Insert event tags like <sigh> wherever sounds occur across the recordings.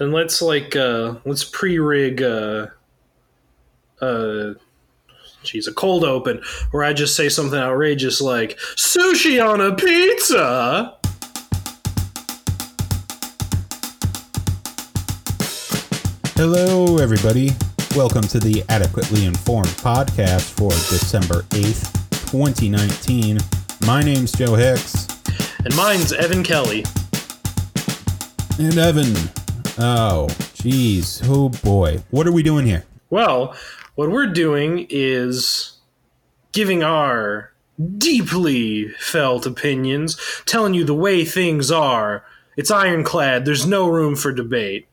Then let's like uh let's pre-rig uh uh geez, a cold open where I just say something outrageous like sushi on a pizza. Hello, everybody. Welcome to the Adequately Informed podcast for December 8th, 2019. My name's Joe Hicks. And mine's Evan Kelly. And Evan. Oh, jeez. Oh, boy. What are we doing here? Well, what we're doing is giving our deeply felt opinions, telling you the way things are. It's ironclad. There's no room for debate.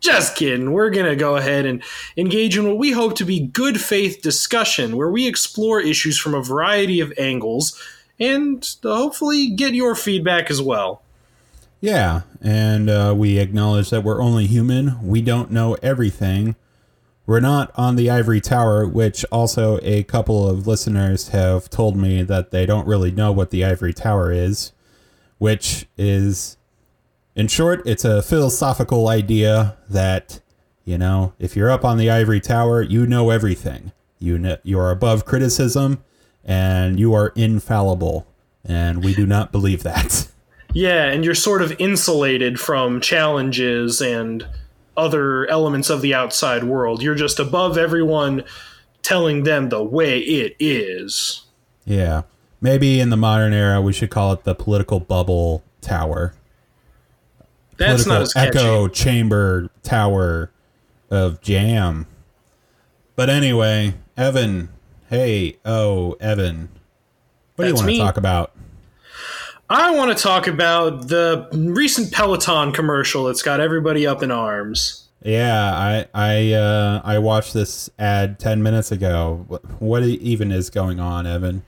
Just kidding. We're going to go ahead and engage in what we hope to be good faith discussion, where we explore issues from a variety of angles and uh, hopefully get your feedback as well. Yeah, and uh, we acknowledge that we're only human. We don't know everything. We're not on the ivory tower, which also a couple of listeners have told me that they don't really know what the ivory tower is, which is in short, it's a philosophical idea that, you know, if you're up on the ivory tower, you know everything. You know, you're above criticism and you are infallible. And we do not believe that. <laughs> Yeah, and you're sort of insulated from challenges and other elements of the outside world. You're just above everyone telling them the way it is. Yeah. Maybe in the modern era we should call it the political bubble tower. That's not as echo chamber tower of jam. But anyway, Evan, hey, oh, Evan. What That's do you want me. to talk about? I want to talk about the recent Peloton commercial that's got everybody up in arms. Yeah, I I uh, I watched this ad ten minutes ago. What, what even is going on, Evan?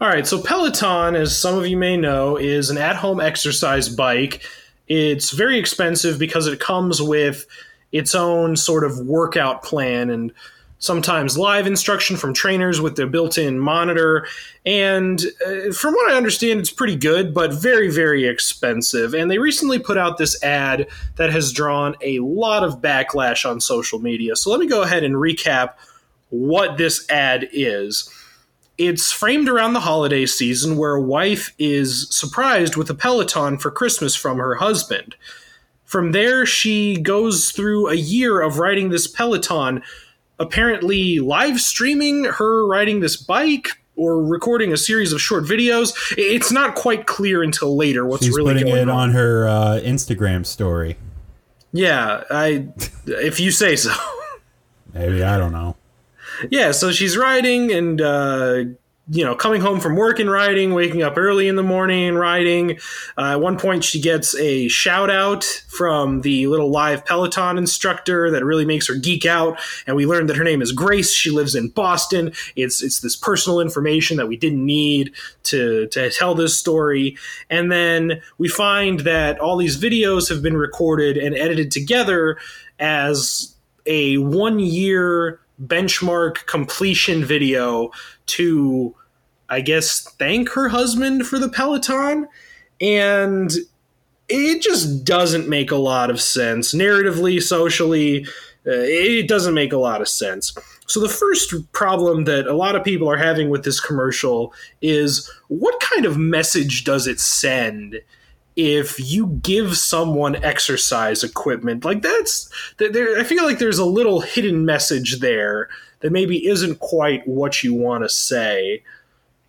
All right, so Peloton, as some of you may know, is an at-home exercise bike. It's very expensive because it comes with its own sort of workout plan and sometimes live instruction from trainers with their built-in monitor. And uh, from what i understand it's pretty good but very very expensive. And they recently put out this ad that has drawn a lot of backlash on social media. So let me go ahead and recap what this ad is. It's framed around the holiday season where a wife is surprised with a peloton for christmas from her husband. From there she goes through a year of riding this peloton apparently live streaming her riding this bike or recording a series of short videos. It's not quite clear until later what's She's really putting going it on. on her uh, Instagram story. Yeah, I if you say so. Maybe I don't know. yeah, so she's riding and uh you know, coming home from work and riding, waking up early in the morning and riding. Uh, at one point, she gets a shout out from the little live Peloton instructor that really makes her geek out. And we learned that her name is Grace. She lives in Boston. It's it's this personal information that we didn't need to to tell this story. And then we find that all these videos have been recorded and edited together as a one year benchmark completion video to I guess thank her husband for the Peloton and it just doesn't make a lot of sense. Narratively socially uh, it doesn't make a lot of sense. So the first problem that a lot of people are having with this commercial is what kind of message does it send if you give someone exercise equipment like that's there i feel like there's a little hidden message there that maybe isn't quite what you want to say.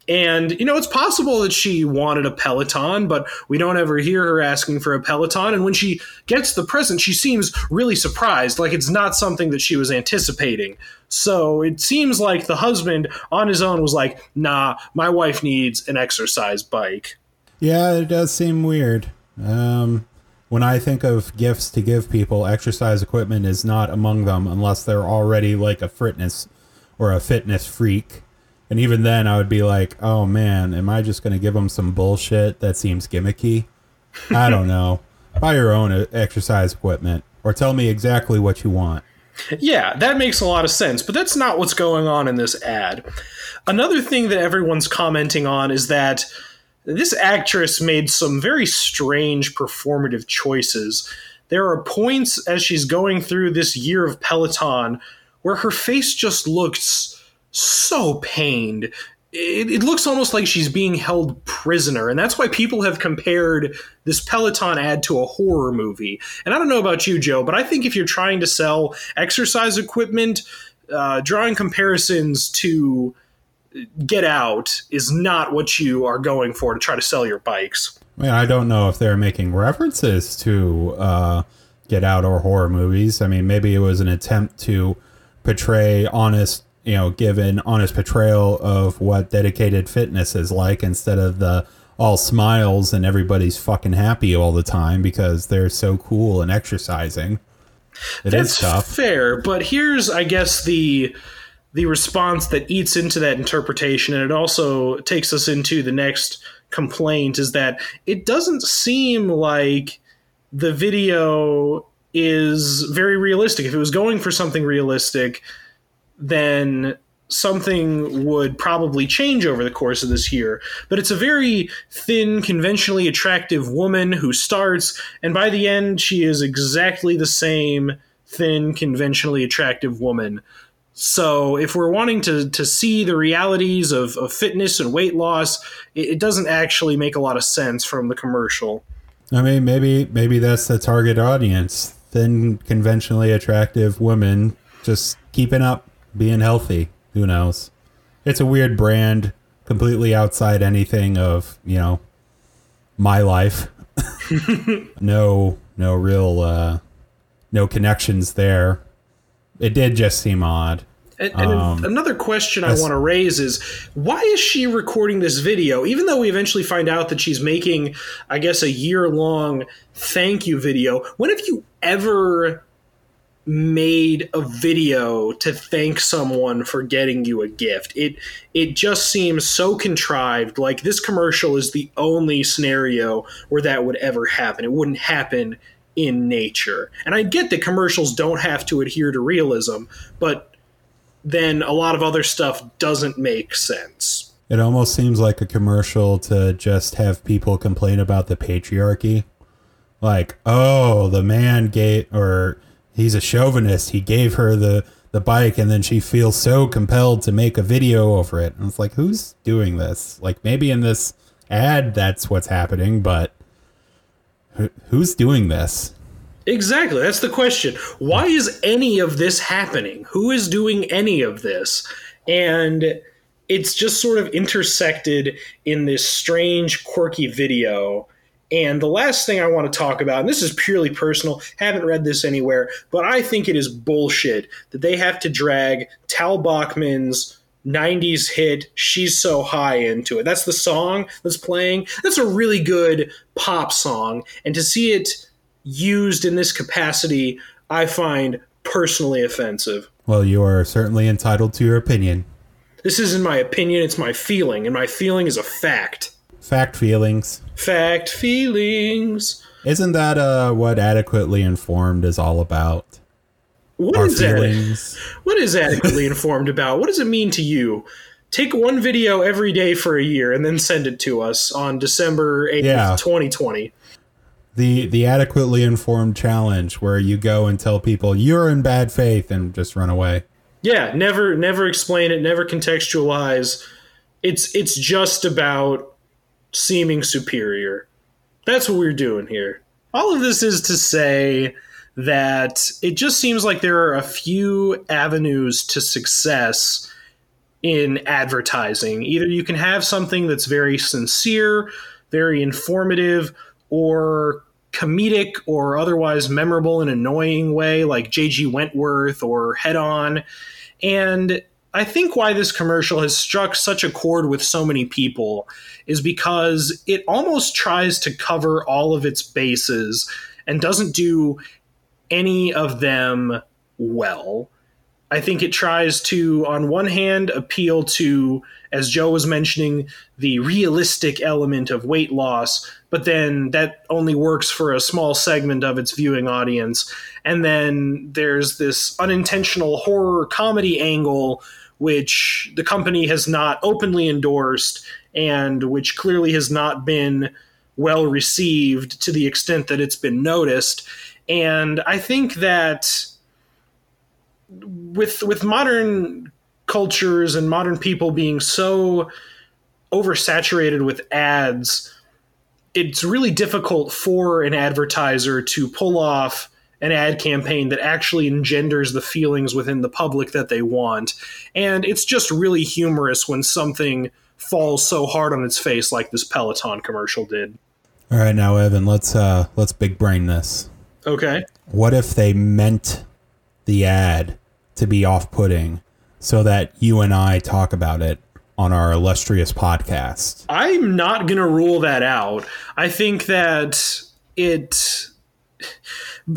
And you know it's possible that she wanted a peloton but we don't ever hear her asking for a peloton. And when she gets the present she seems really surprised like it's not something that she was anticipating. So it seems like the husband on his own was like nah my wife needs an exercise bike Yeah, it does seem weird. Um, when I think of gifts to give people, exercise equipment is not among them unless they're already like a fitness or a fitness freak. And even then, I would be like, oh man, am I just going to give them some bullshit that seems gimmicky? <laughs> I don't know. Buy your own uh, exercise equipment or tell me exactly what you want. Yeah, that makes a lot of sense, but that's not what's going on in this ad. Another thing that everyone's commenting on is that this actress made some very strange performative choices there are points as she's going through this year of Peloton where her face just looks so pained. It, it, looks almost like she's being held prisoner. And that's why people have compared this Peloton ad to a horror movie. And I don't know about you, Joe, but I think if you're trying to sell exercise equipment, uh, drawing comparisons to Get Out is not what you are going for to try to sell your bikes. I mean, I don't know if they're making references to uh, Get Out or horror movies. I mean, maybe it was an attempt to portray honest, you know, give an honest portrayal of what dedicated fitness is like instead of the all smiles and everybody's fucking happy all the time because they're so cool and exercising. It That's tough. fair, but here's, I guess, the the response that eats into that interpretation, and it also takes us into the next complaint is that it doesn't seem like the video is very realistic. If it was going for something realistic, then something would probably change over the course of this year. But it's a very thin, conventionally attractive woman who starts, and by the end, she is exactly the same thin, conventionally attractive woman. So if we're wanting to to see the realities of, of fitness and weight loss, it, it doesn't actually make a lot of sense from the commercial. I mean, maybe maybe that's the target audience: thin, conventionally attractive women just keeping up, being healthy. Who knows? It's a weird brand, completely outside anything of you know my life. <laughs> no, no real, uh, no connections there it did just seem odd. And, and um, another question I want to raise is why is she recording this video? Even though we eventually find out that she's making, I guess, a year long thank you video. When have you ever made a video to thank someone for getting you a gift? It it just seems so contrived. Like this commercial is the only scenario where that would ever happen. It wouldn't happen in nature. And I get that commercials don't have to adhere to realism, but then a lot of other stuff doesn't make sense. It almost seems like a commercial to just have people complain about the patriarchy. Like, oh, the man gave, or he's a chauvinist. He gave her the, the bike, and then she feels so compelled to make a video over it. And it's like, who's doing this? Like, maybe in this ad, that's what's happening, but who's doing this? Exactly. That's the question. Why is any of this happening? Who is doing any of this? And it's just sort of intersected in this strange, quirky video. And the last thing I want to talk about, and this is purely personal, haven't read this anywhere, but I think it is bullshit that they have to drag Tal Bachman's 90s hit She's So High into it. That's the song that's playing. That's a really good pop song. And to see it used in this capacity, I find personally offensive. Well, you are certainly entitled to your opinion. This isn't my opinion, it's my feeling, and my feeling is a fact. Fact feelings. Fact feelings. Isn't that uh, what adequately informed is all about? What is that? What is adequately informed about? What does it mean to you? Take one video every day for a year and then send it to us on December 8th, yeah. 2020. The the adequately informed challenge where you go and tell people you're in bad faith and just run away. Yeah, never never explain it, never contextualize. It's it's just about seeming superior. That's what we're doing here. All of this is to say that it just seems like there are a few avenues to success in advertising. Either you can have something that's very sincere, very informative, or comedic or otherwise memorable in an annoying way, like JG Wentworth or Head On. And I think why this commercial has struck such a chord with so many people is because it almost tries to cover all of its bases and doesn't do any of them well. I think it tries to, on one hand, appeal to, as Joe was mentioning, the realistic element of weight loss, but then that only works for a small segment of its viewing audience. And then there's this unintentional horror comedy angle, which the company has not openly endorsed and which clearly has not been well received to the extent that it's been noticed And I think that with with modern cultures and modern people being so oversaturated with ads, it's really difficult for an advertiser to pull off an ad campaign that actually engenders the feelings within the public that they want. And it's just really humorous when something falls so hard on its face like this Peloton commercial did. All right, now Evan, let's uh let's big brain this. Okay. What if they meant the ad to be off-putting so that you and I talk about it on our illustrious podcast? I'm not going to rule that out. I think that it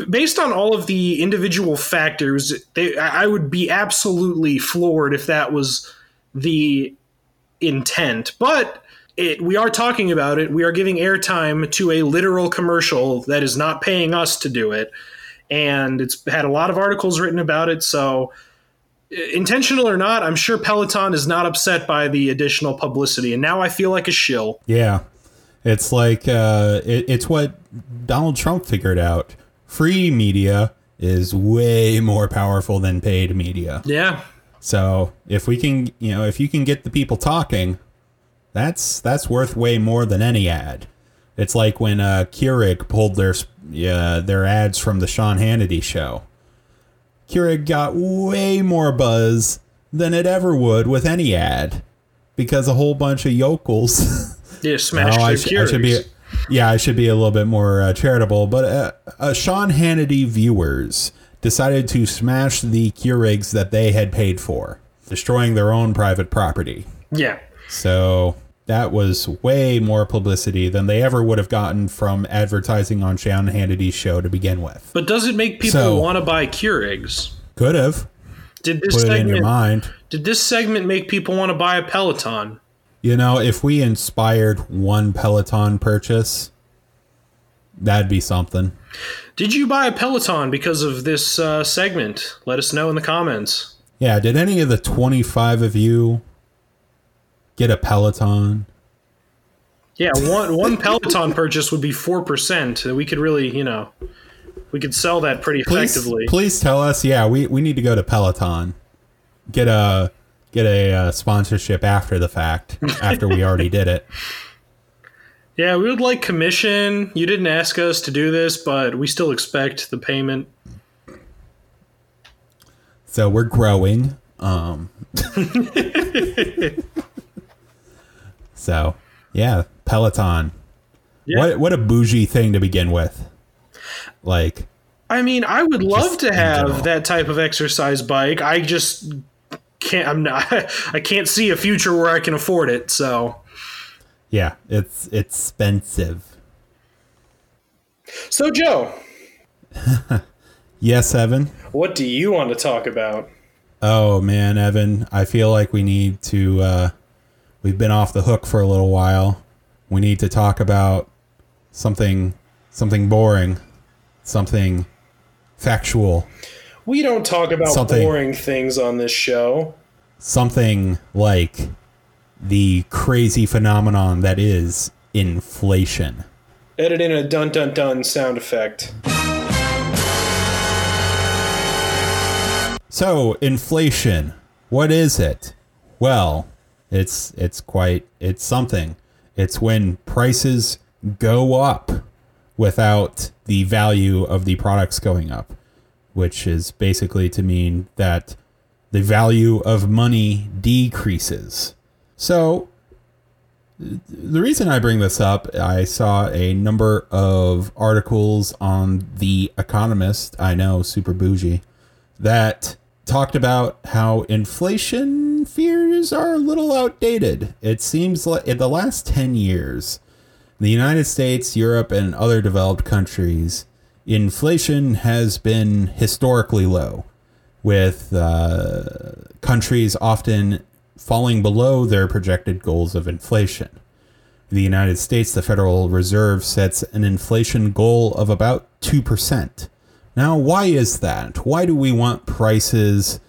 based on all of the individual factors, they, I would be absolutely floored if that was the intent. But it, we are talking about it. We are giving airtime to a literal commercial that is not paying us to do it. And it's had a lot of articles written about it. So, intentional or not, I'm sure Peloton is not upset by the additional publicity. And now I feel like a shill. Yeah. It's like, uh, it, it's what Donald Trump figured out. Free media is way more powerful than paid media. Yeah. So if we can, you know, if you can get the people talking, that's that's worth way more than any ad. It's like when uh, Keurig pulled their uh, their ads from the Sean Hannity show. Keurig got way more buzz than it ever would with any ad because a whole bunch of yokels. <laughs> Yeah, smashed No, I, sh- I should be. Yeah, I should be a little bit more uh, charitable, but uh, uh, Sean Hannity viewers decided to smash the Keurigs that they had paid for, destroying their own private property. Yeah. So that was way more publicity than they ever would have gotten from advertising on Sean Hannity's show to begin with. But does it make people So- want to buy Keurigs? Could have Did this put it in your segment mind. did this segment make people want to buy a Peloton? You know, if we inspired one Peloton purchase, that'd be something. Did you buy a Peloton because of this uh, segment? Let us know in the comments. Yeah, did any of the 25 of you get a Peloton? Yeah, one one Peloton purchase would be four percent. We could really, you know, we could sell that pretty Please, effectively. please tell us. Yeah, we, we need to go to Peloton. Get a get a uh, sponsorship after the fact, after we already <laughs> did it. Yeah, we would like commission. You didn't ask us to do this, but we still expect the payment. So we're growing. Um, <laughs> so yeah, Peloton. Yeah. What what a bougie thing to begin with. Like I mean, I would love to have that type of exercise bike. I just can't. I'm not. <laughs> I can't see a future where I can afford it. So, yeah, it's expensive. so Joe, <laughs> Yes, Evan. what do you want to talk about? Oh man, Evan, I feel like we need to uh we've been off the hook for a little while. We need to talk about something something boring, something factual, We don't talk about Something- boring things on this show. something like the crazy phenomenon that is inflation. Edit in a dun dun dun sound effect. So, inflation, what is it? Well, it's it's quite it's something. It's when prices go up without the value of the products going up, which is basically to mean that the value of money decreases. So, the reason I bring this up, I saw a number of articles on The Economist, I know, super bougie, that talked about how inflation fears are a little outdated. It seems like in the last 10 years, the United States, Europe, and other developed countries, inflation has been historically low, with uh, countries often falling below their projected goals of inflation. In the United States, the Federal Reserve sets an inflation goal of about 2%. Now, why is that? Why do we want prices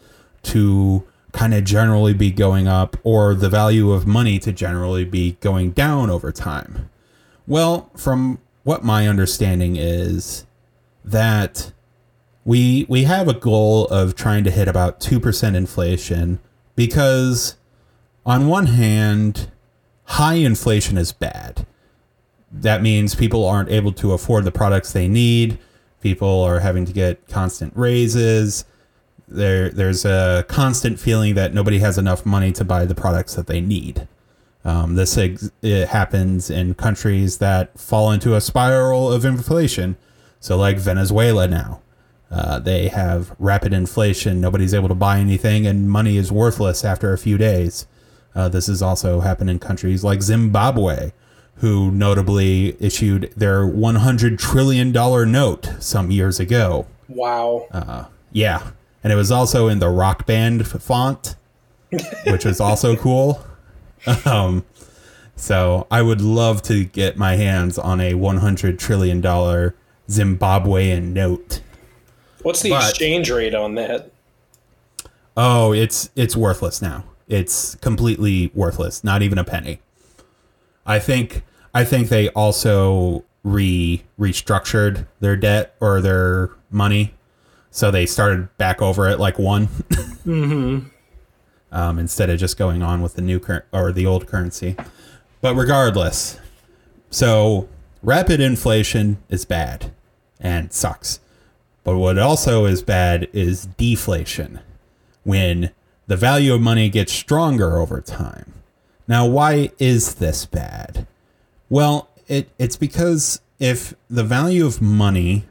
to kind of generally be going up or the value of money to generally be going down over time? Well, from what my understanding is, that we we have a goal of trying to hit about 2% inflation because on one hand high inflation is bad. That means people aren't able to afford the products they need. People are having to get constant raises there there's a constant feeling that nobody has enough money to buy the products that they need um, this ex- it happens in countries that fall into a spiral of inflation so like venezuela now uh, they have rapid inflation. Nobody's able to buy anything, and money is worthless after a few days. Uh, this has also happened in countries like Zimbabwe, who notably issued their $100 trillion note some years ago. Wow. Uh, yeah. And it was also in the rock band font, which was also cool. <laughs> Um, so I would love to get my hands on a $100 trillion Zimbabwean note. What's the But- exchange rate on that? Oh, it's it's worthless now. It's completely worthless. Not even a penny. I think I think they also re restructured their debt or their money, so they started back over at like one. <laughs> mm-hmm. um, instead of just going on with the new cur- or the old currency. But regardless, so rapid inflation is bad and sucks. But what also is bad is deflation, when the value of money gets stronger over time. Now, why is this bad? Well, it, it's because if the value of money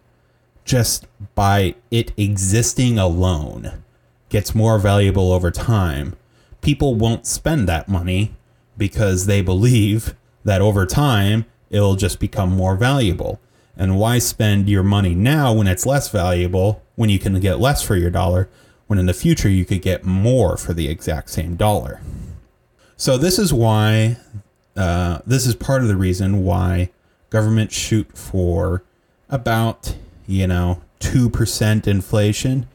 just by it existing alone gets more valuable over time, people won't spend that money because they believe that over time it'll just become more valuable. And why spend your money now when it's less valuable, when you can get less for your dollar, when in the future you could get more for the exact same dollar? So, this is why, uh, this is part of the reason why governments shoot for about, you know, 2% inflation.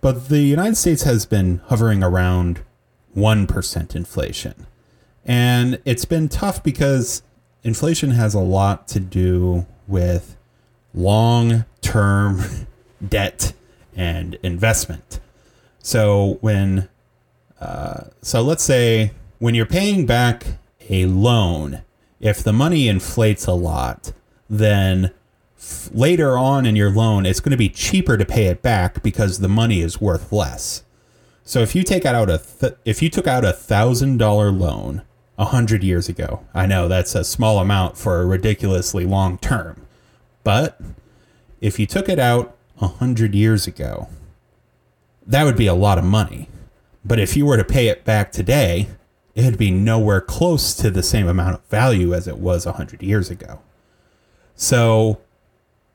But the United States has been hovering around 1% inflation. And it's been tough because inflation has a lot to do with long term <laughs> debt and investment. So when uh, so let's say when you're paying back a loan, if the money inflates a lot, then later on in your loan, it's going to be cheaper to pay it back because the money is worth less. So if you take out a th- if you took out a thousand dollar loan a hundred years ago, I know that's a small amount for a ridiculously long term, but if you took it out a hundred years ago, that would be a lot of money. But if you were to pay it back today, it'd be nowhere close to the same amount of value as it was a 100 years ago. So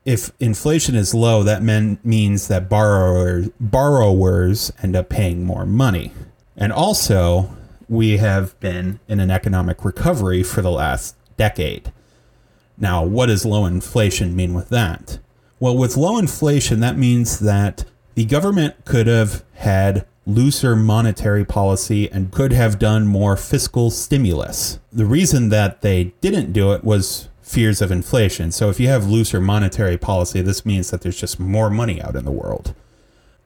if inflation is low, that men, means that borrowers, borrowers end up paying more money. And also, we have been in an economic recovery for the last decade. Now, what does low inflation mean with that? Well, with low inflation, that means that the government could have had looser monetary policy and could have done more fiscal stimulus. The reason that they didn't do it was fears of inflation. So if you have looser monetary policy, this means that there's just more money out in the world.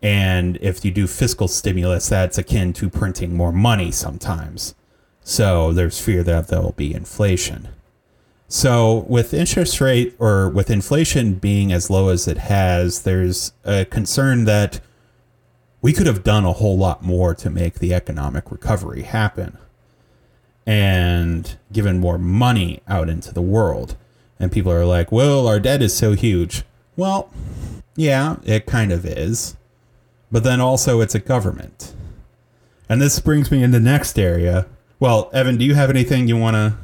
And if you do fiscal stimulus, that's akin to printing more money sometimes. So there's fear that there'll be inflation. So with interest rate or with inflation being as low as it has, there's a concern that we could have done a whole lot more to make the economic recovery happen and given more money out into the world. And people are like, well, our debt is so huge. Well, yeah, it kind of is. But then also, it's a government. And this brings me into the next area. Well, Evan, do you have anything you want to?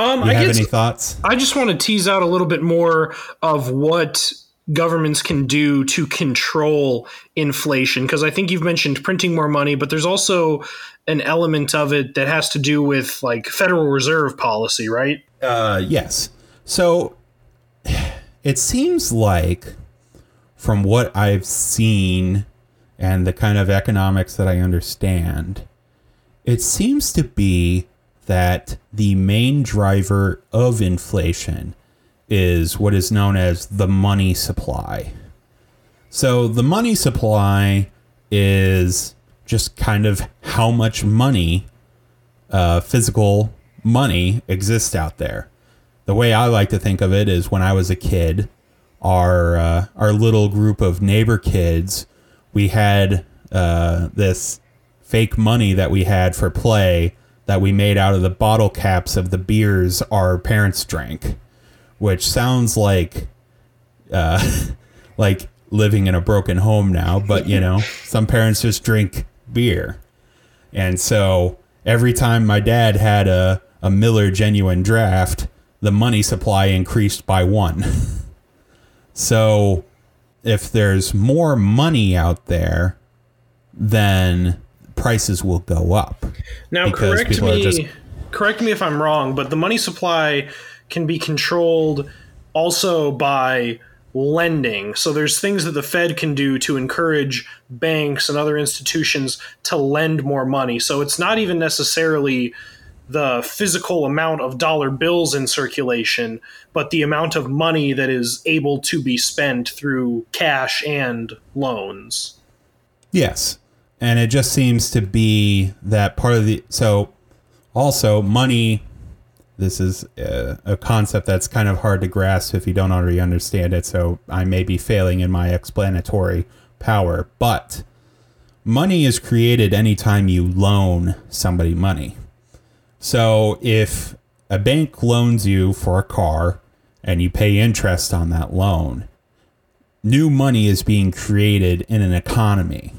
Um, You I have guess any thoughts? I just want to tease out a little bit more of what governments can do to control inflation because I think you've mentioned printing more money, but there's also an element of it that has to do with like Federal Reserve policy, right? Uh, yes. So it seems like, from what I've seen and the kind of economics that I understand, it seems to be that the main driver of inflation is what is known as the money supply. So the money supply is just kind of how much money, uh, physical money, exists out there. The way I like to think of it is when I was a kid, our uh, our little group of neighbor kids, we had uh, this fake money that we had for play that we made out of the bottle caps of the beers our parents drank, which sounds like uh, <laughs> like living in a broken home now. But you know, some parents just drink beer, and so every time my dad had a a Miller Genuine Draft, the money supply increased by one. <laughs> so if there's more money out there, then prices will go up. Now, correct me. just- correct me if I'm wrong, but the money supply can be controlled also by lending. So there's things that the Fed can do to encourage banks and other institutions to lend more money. So it's not even necessarily the physical amount of dollar bills in circulation, but the amount of money that is able to be spent through cash and loans. Yes. And it just seems to be that part of the. So, also, money. This is a, a concept that's kind of hard to grasp if you don't already understand it. So, I may be failing in my explanatory power. But money is created anytime you loan somebody money. So, if a bank loans you for a car and you pay interest on that loan, new money is being created in an economy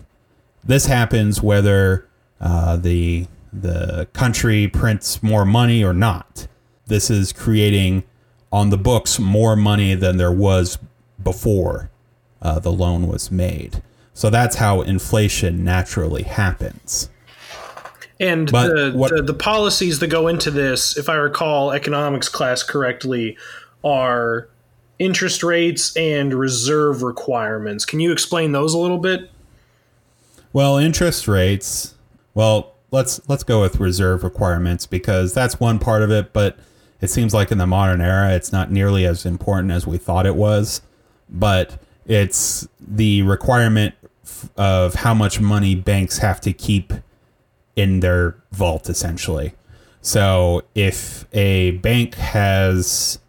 this happens whether uh, the the country prints more money or not. This is creating on the books more money than there was before uh, the loan was made. So that's how inflation naturally happens. And the, what- the the policies that go into this, if I recall economics class correctly, are interest rates and reserve requirements. Can you explain those a little bit? Well, interest rates. Well, let's let's go with reserve requirements because that's one part of it, but it seems like in the modern era it's not nearly as important as we thought it was. But it's the requirement of how much money banks have to keep in their vault essentially. So, if a bank has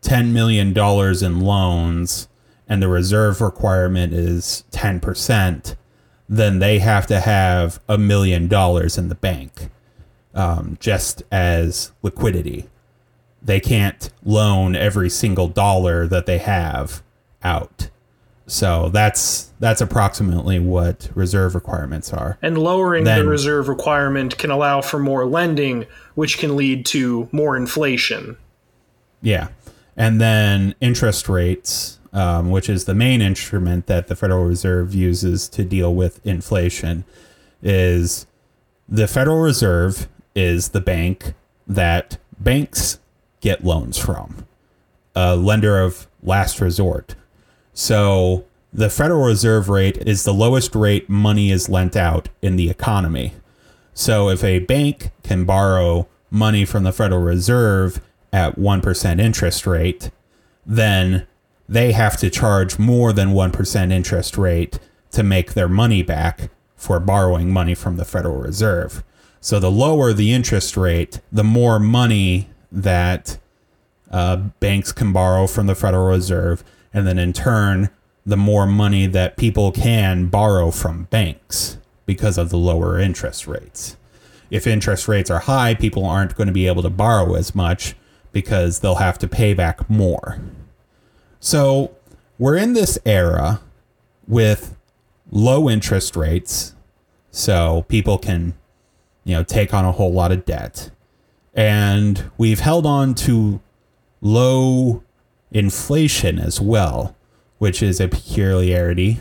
10 million dollars in loans and the reserve requirement is 10%, then they have to have a million dollars in the bank um, just as liquidity. They can't loan every single dollar that they have out. So that's that's approximately what reserve requirements are. And lowering Then- the reserve requirement can allow for more lending, which can lead to more inflation. Yeah. And then interest rates, um, which is the main instrument that the Federal Reserve uses to deal with inflation, is the Federal Reserve is the bank that banks get loans from, a lender of last resort. So the Federal Reserve rate is the lowest rate money is lent out in the economy. So if a bank can borrow money from the Federal Reserve at 1% interest rate, then they have to charge more than 1% interest rate to make their money back for borrowing money from the Federal Reserve. So the lower the interest rate, the more money that uh, banks can borrow from the Federal Reserve, and then in turn, the more money that people can borrow from banks because of the lower interest rates. If interest rates are high, people aren't going to be able to borrow as much because they'll have to pay back more. So we're in this era with low interest rates, so people can, you know, take on a whole lot of debt. And we've held on to low inflation as well, which is a peculiarity.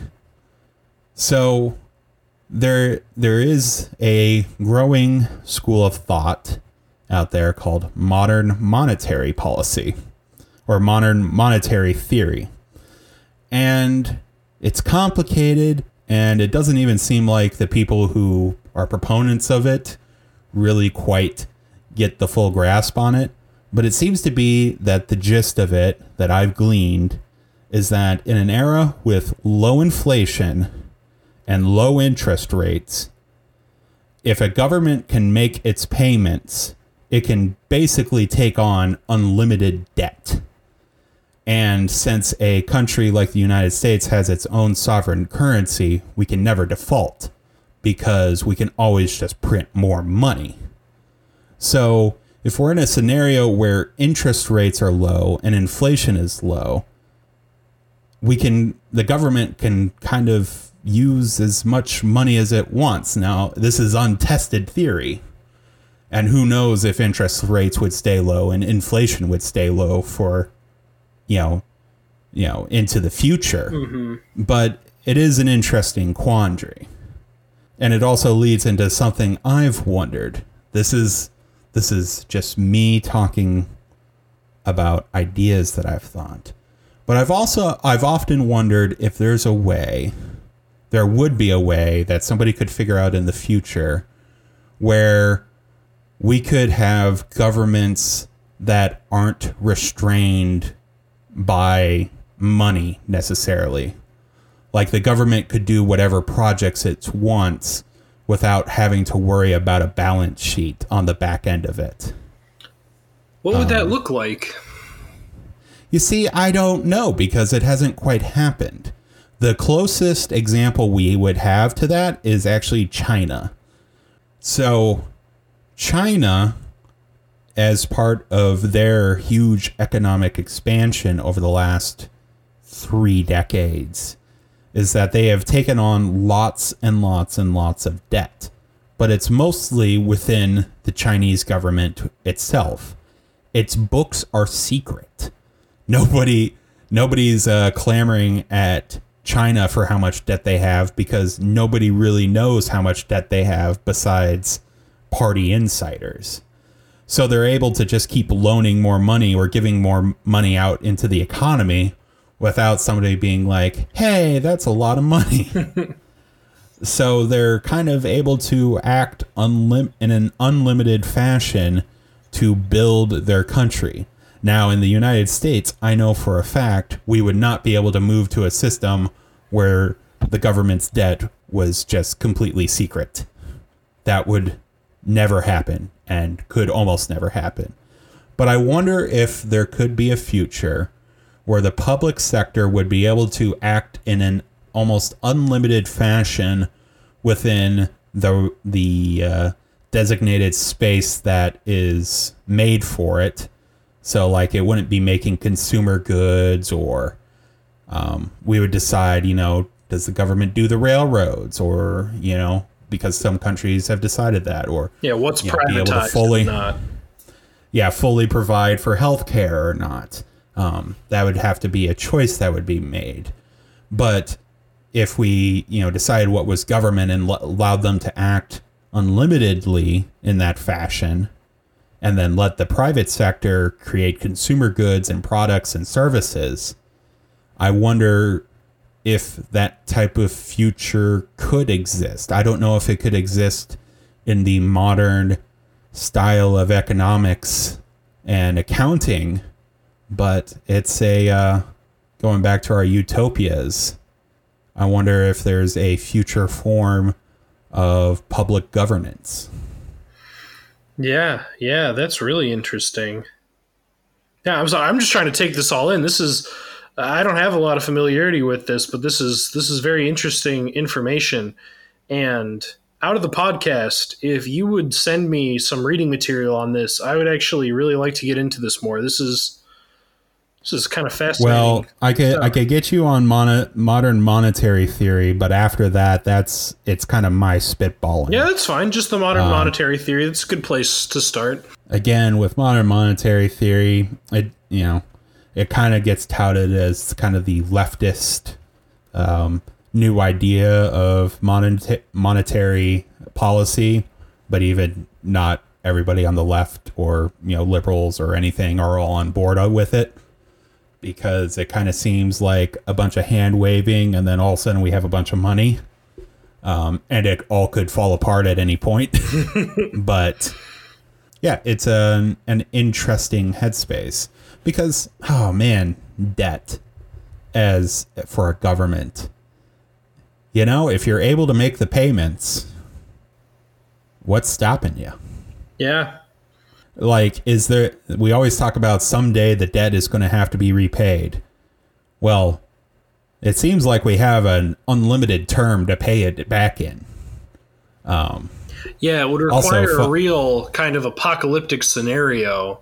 So there there is a growing school of thought out there called modern monetary policy or modern monetary theory. And it's complicated and it doesn't even seem like the people who are proponents of it really quite get the full grasp on it. But it seems to be that the gist of it that I've gleaned is that in an era with low inflation and low interest rates, if a government can make its payments, it can basically take on unlimited debt. And since a country like the United States has its own sovereign currency, we can never default because we can always just print more money. So, if we're in a scenario where interest rates are low and inflation is low, we can the government can kind of use as much money as it wants. Now, this is untested theory. And who knows if interest rates would stay low and inflation would stay low for you know, you know, into the future. Mm-hmm. But it is an interesting quandary. And it also leads into something I've wondered. This is this is just me talking about ideas that I've thought. But I've also I've often wondered if there's a way there would be a way that somebody could figure out in the future where we could have governments that aren't restrained by money necessarily. Like the government could do whatever projects it wants without having to worry about a balance sheet on the back end of it. What would um, that look like? You see, I don't know because it hasn't quite happened. The closest example we would have to that is actually China. So, China as part of their huge economic expansion over the last three decades is that they have taken on lots and lots and lots of debt. But it's mostly within the Chinese government itself. Its books are secret. Nobody nobody's uh, clamoring at China for how much debt they have because nobody really knows how much debt they have besides party insiders. So they're able to just keep loaning more money or giving more money out into the economy without somebody being like, hey, that's a lot of money. <laughs> so they're kind of able to act unlim- in an unlimited fashion to build their country. Now, in the United States, I know for a fact we would not be able to move to a system where the government's debt was just completely secret. That would never happen and could almost never happen. But I wonder if there could be a future where the public sector would be able to act in an almost unlimited fashion within the the uh, designated space that is made for it. So, like, it wouldn't be making consumer goods, or um, we would decide, you know, does the government do the railroads, or you know, because some countries have decided that, or yeah, what's you know, be able to fully, not. yeah, fully provide for healthcare or not. Um, that would have to be a choice that would be made. But if we, you know, decided what was government and l- allowed them to act unlimitedly in that fashion, and then let the private sector create consumer goods and products and services, I wonder if that type of future could exist. I don't know if it could exist in the modern style of economics and accounting, but it's a uh, going back to our utopias. I wonder if there's a future form of public governance. Yeah, yeah, that's really interesting. Yeah, I'm sorry, I'm just trying to take this all in. This is I don't have a lot of familiarity with this, but this is this is very interesting information. And out of the podcast, if you would send me some reading material on this, I would actually really like to get into this more. This is this is kind of fascinating. Well, I could stuff. I could get you on mono, modern monetary theory, but after that, that's it's kind of my spitballing. Yeah, that's fine. Just the modern um, monetary theory. That's a good place to start. Again, with modern monetary theory, it you know it kind of gets touted as kind of the leftist um, new idea of monetary policy, but even not everybody on the left or you know liberals or anything are all on board with it. Because it kind of seems like a bunch of hand waving and then all of a sudden we have a bunch of money. Um, and it all could fall apart at any point. <laughs> But yeah, it's an an interesting headspace because oh man, debt as for a government. You know, if you're able to make the payments, what's stopping you? Yeah. Like, is there? We always talk about someday the debt is going to have to be repaid. Well, it seems like we have an unlimited term to pay it back in. Um, yeah, it would require fu- a real kind of apocalyptic scenario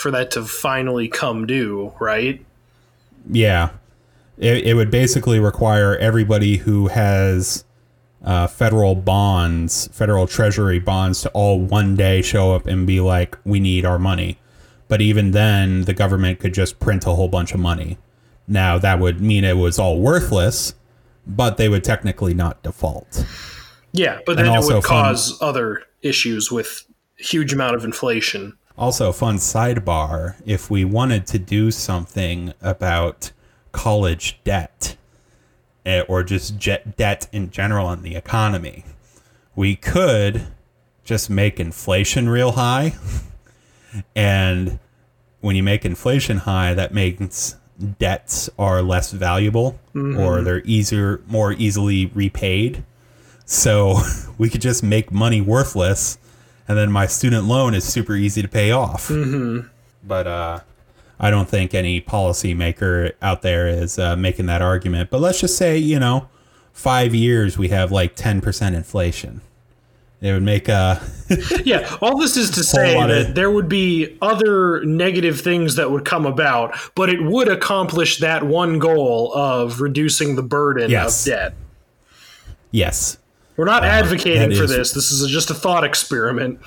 for that to finally come due, right? Yeah. It, it would basically require everybody who has uh, federal bonds, federal treasury bonds, to all one day show up and be like, we need our money. But even then, the government could just print a whole bunch of money. Now, that would mean it was all worthless, but they would technically not default. Yeah, but then it would cause other issues with huge amount of inflation. Also, fun sidebar if we wanted to do something about college debt eh, or just jet debt in general in the economy, we could just make inflation real high. <laughs> And when you make inflation high, that makes debts are less valuable or they're easier, more easily repaid. So <laughs> we could just make money worthless, and then my student loan is super easy to pay off. Mm-hmm. But uh, I don't think any policymaker out there is uh, making that argument. But let's just say, you know, five years we have like 10% inflation. It would make a. <laughs> Yeah, all this is to say that of- there would be other negative things that would come about, but it would accomplish that one goal of reducing the burden Yes. of debt. yes, We're not advocating that for is- this. This is just a thought experiment.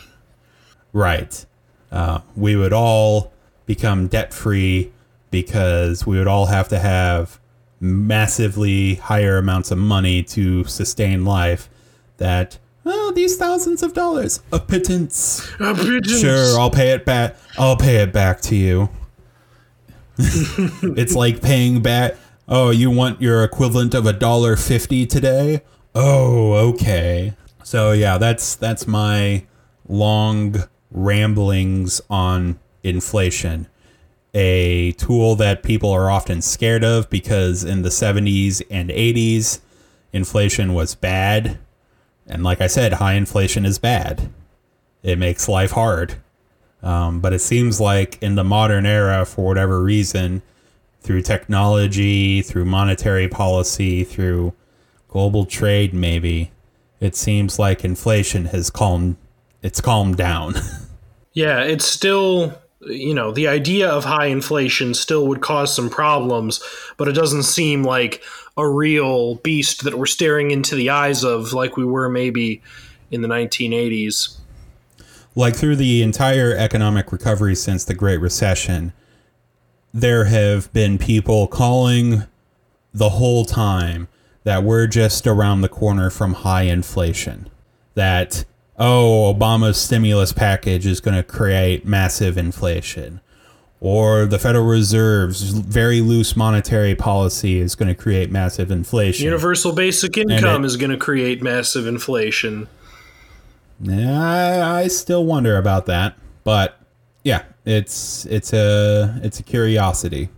Right. Uh, we would all become debt free because we would all have to have massively higher amounts of money to sustain life. That, oh, these thousands of dollars, a pittance. Uh, pigeons. Sure, I'll pay it back. I'll pay it back to you. <laughs> it's like paying back. Oh, you want your equivalent of a dollar fifty today? Oh, okay. So yeah, that's that's my long ramblings on inflation. A tool that people are often scared of because in the 70s and 80s, inflation was bad. And like I said, high inflation is bad it makes life hard. Um, but it seems like in the modern era, for whatever reason, through technology, through monetary policy, through global trade, maybe, it seems like inflation has calmed. It's calmed down. <laughs> Yeah, it's still, you know, the idea of high inflation still would cause some problems, but it doesn't seem like a real beast that we're staring into the eyes of like we were maybe in the 1980s. like through the entire economic recovery since the Great Recession, there have been people calling the whole time that we're just around the corner from high inflation. That, oh, Obama's stimulus package is going to create massive inflation. Or the Federal Reserve's very loose monetary policy is going to create massive inflation. Universal basic income it- is going to create massive inflation. I, I still wonder about that, but yeah, it's it's a it's a curiosity.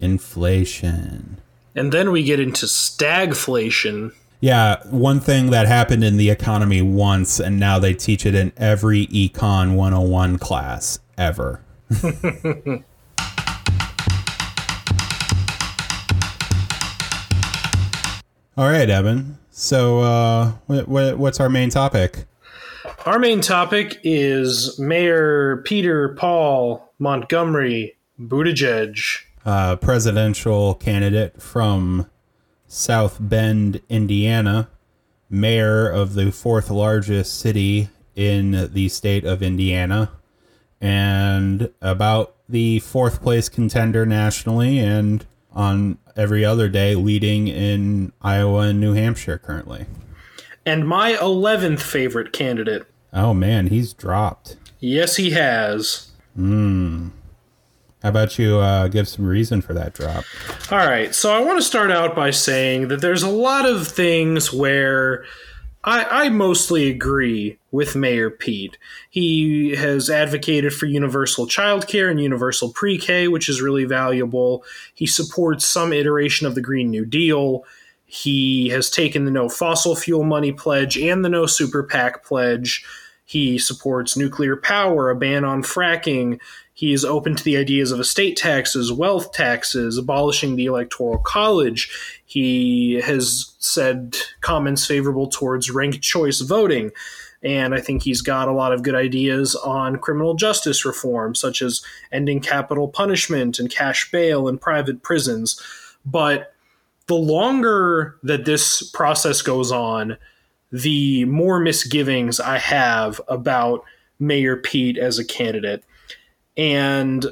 Inflation. And then we get into stagflation. Yeah, one thing that happened in the economy once, and now they teach it in every Econ 101 class ever. <laughs> All right, Evan. So, uh, what, what, what's our main topic? Our main topic is Mayor Peter Paul Montgomery Buttigieg. Uh, presidential candidate from South Bend, Indiana, mayor of the fourth largest city in the state of Indiana, and about the fourth place contender nationally, and on every other day leading in Iowa and New Hampshire currently. And my 11th favorite candidate. Oh man, he's dropped. Yes, he has. How about you uh, give some reason for that drop? All right, so I want to start out by saying that there's a lot of things where I, I, mostly agree with Mayor Pete. He has advocated for universal childcare and universal pre K, which is really valuable. He supports some iteration of the Green New Deal. He has taken the no fossil fuel money pledge and the no super PAC pledge. He supports nuclear power, a ban on fracking. He is open to the ideas of estate taxes, wealth taxes, abolishing the electoral college. He has said comments favorable towards ranked choice voting. And I think he's got a lot of good ideas on criminal justice reform, such as ending capital punishment and cash bail and private prisons. But the longer that this process goes on, the more misgivings I have about Mayor Pete as a candidate. And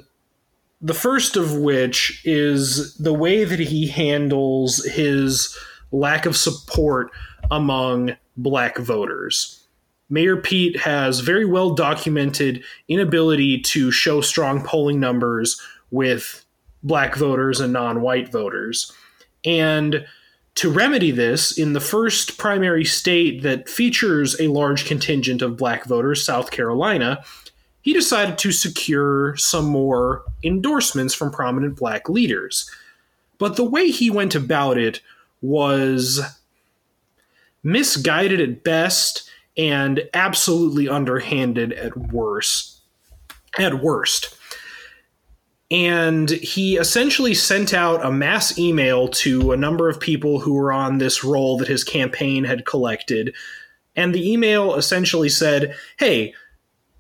the first of which is the way that he handles his lack of support among black voters. Mayor Pete has very well documented inability to show strong polling numbers with black voters and non white voters. And to remedy this, in the first primary state that features a large contingent of black voters, South Carolina, he decided to secure some more endorsements from prominent black leaders. But the way he went about it was misguided at best and absolutely underhanded at worst. At worst and he essentially sent out a mass email to a number of people who were on this roll that his campaign had collected. And the email essentially said, Hey,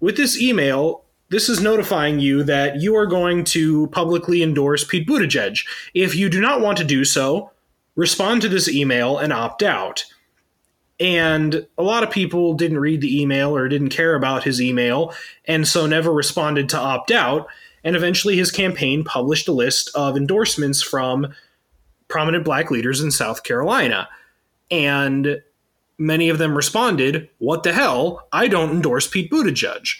with this email, this is notifying you that you are going to publicly endorse Pete Buttigieg. If you do not want to do so, respond to this email and opt out. And a lot of people didn't read the email or didn't care about his email, and so never responded to opt out and eventually, his campaign published a list of endorsements from prominent black leaders in South Carolina. And many of them responded, What the hell? I don't endorse Pete Buttigieg.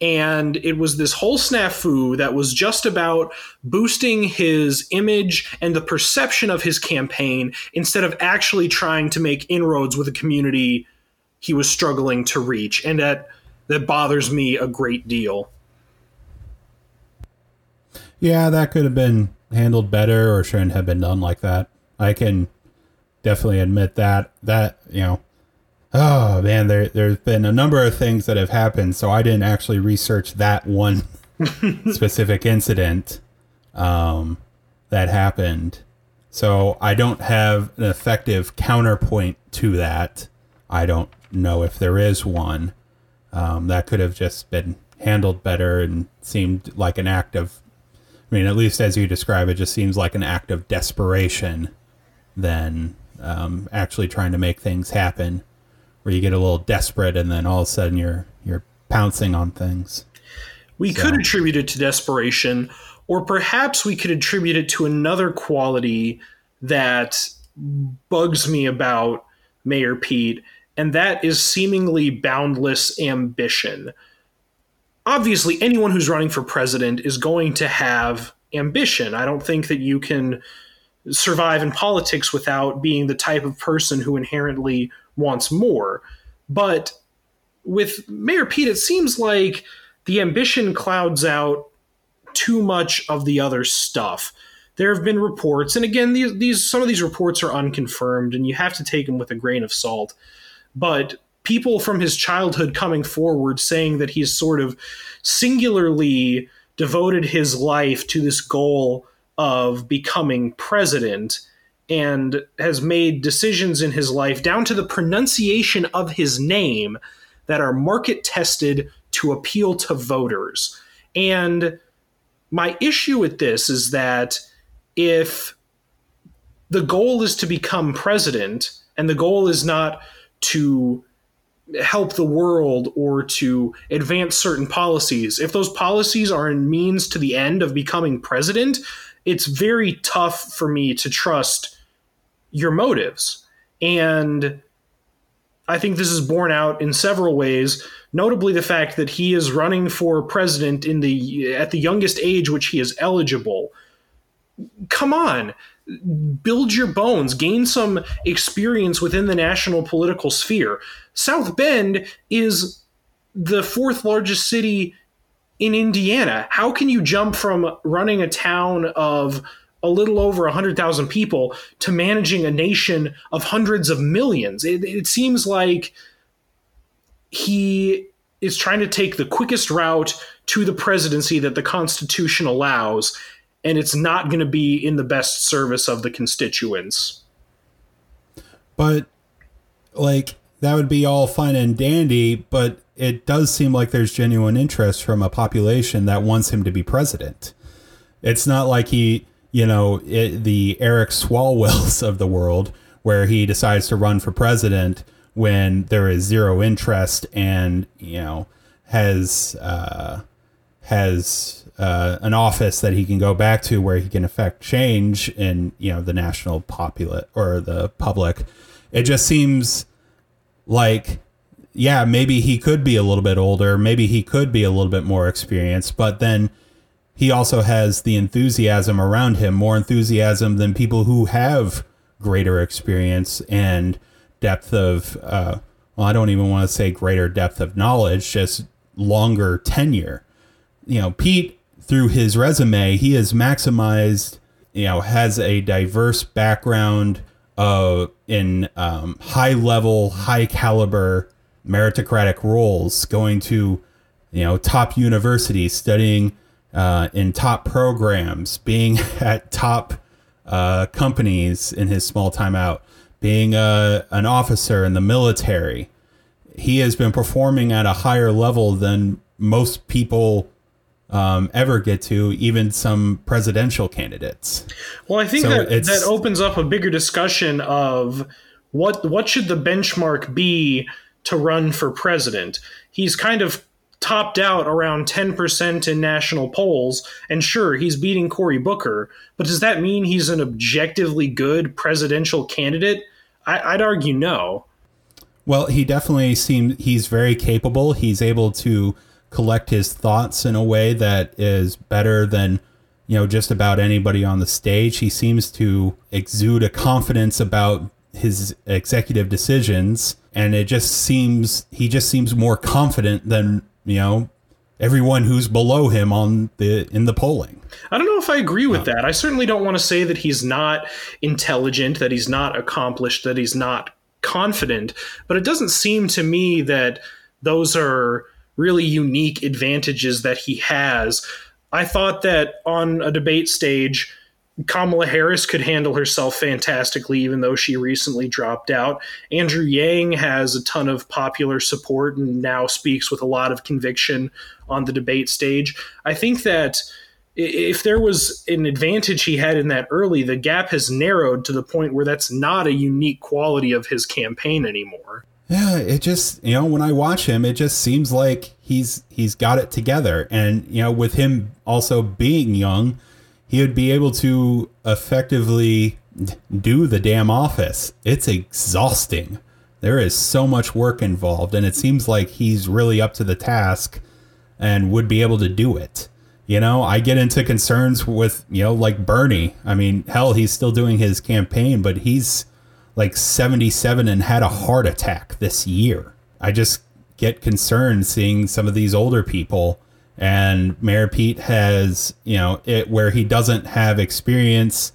And it was this whole snafu that was just about boosting his image and the perception of his campaign instead of actually trying to make inroads with a community he was struggling to reach. And that, that bothers me a great deal. Yeah, that could have been handled better or shouldn't have been done like that. I can definitely admit that. That, you know, oh man, there, there's been a number of things that have happened, so I didn't actually research that one <laughs> specific incident um, that happened. So I don't have an effective counterpoint to that. I don't know if there is one. Um, that could have just been handled better and seemed like an act of I mean, at least as you describe it, just seems like an act of desperation than um, actually trying to make things happen, where you get a little desperate and then all of a sudden you're you're pouncing on things. We so. could attribute it to desperation, or perhaps we could attribute it to another quality that bugs me about Mayor Pete, and that is seemingly boundless ambition obviously anyone who's running for president is going to have ambition. I don't think that you can survive in politics without being the type of person who inherently wants more. But with Mayor Pete, it seems like the ambition clouds out too much of the other stuff. There have been reports, and again, these, these some of these reports are unconfirmed, and you have to take them with a grain of salt. But people from his childhood coming forward saying that he's sort of singularly devoted his life to this goal of becoming president and has made decisions in his life down to the pronunciation of his name that are market tested to appeal to voters. And my issue with this is that if the goal is to become president and the goal is not to help the world or to advance certain policies, if those policies are means to the end of becoming president, it's very tough for me to trust your motives. And I think this is borne out in several ways, notably the fact that he is running for president in the at the youngest age which he is eligible. Come on. build your bones, gain some experience within the national political sphere. South Bend is the fourth largest city in Indiana. How can you jump from running a town of a little over 100,000 people to managing a nation of hundreds of millions? It, it seems like he is trying to take the quickest route to the presidency that the Constitution allows, and it's not going to be in the best service of the constituents. But, like, that would be all fine and dandy, but it does seem like there's genuine interest from a population that wants him to be president. It's not like he, you know, it, the Eric Swalwells of the world, where he decides to run for president when there is zero interest and you know has uh, has uh, an office that he can go back to where he can affect change in you know the national populate or the public. It just seems like yeah, maybe he could be a little bit older, maybe he could be a little bit more experienced, but then he also has the enthusiasm around him, more enthusiasm than people who have greater experience and depth of uh, well, I don't even want to say greater depth of knowledge, just longer tenure. You know, Pete through his resume, he has maximized, you know, has a diverse background uh, in um, high level, high caliber meritocratic roles, going to, you know, top universities, studying uh, in top programs, being <laughs> at top uh, companies in his small time out, being a, an officer in the military. He has been performing at a higher level than most people um, ever get to, even some presidential candidates. Well, I think so that that opens up a bigger discussion of what what should the benchmark be to run for president. He's kind of topped out around 10% in national polls, and sure, he's beating Cory Booker, but does that mean he's an objectively good presidential candidate? I, would argue no. Well, he definitely seems he's very capable. He's able to collect his thoughts in a way that is better than you know just about anybody on the stage. He seems to exude a confidence about his executive decisions and it just seems he just seems more confident than, you know, everyone who's below him on the in the polling. I don't know if I agree with that. I certainly don't want to say that he's not intelligent, that he's not accomplished, that he's not confident, but it doesn't seem to me that those are really unique advantages that he has. I thought that on a debate stage, Kamala Harris could handle herself fantastically, even though she recently dropped out. Andrew Yang has a ton of popular support and now speaks with a lot of conviction on the debate stage. I think that if there was an advantage he had in that early, the gap has narrowed to the point where that's not a unique quality of his campaign anymore. Yeah, it just you know when I watch him, it just seems like he's he's got it together, and you know with him also being young, he would be able to effectively do the damn office. It's exhausting. There is so much work involved, and it seems like he's really up to the task and would be able to do it. You know, I get into concerns with, you know, like Bernie. I mean, hell, he's still doing his campaign, but he's like 77 and had a heart attack this year. I just get concerned seeing some of these older people. And Mayor Pete has, you know, it where he doesn't have experience.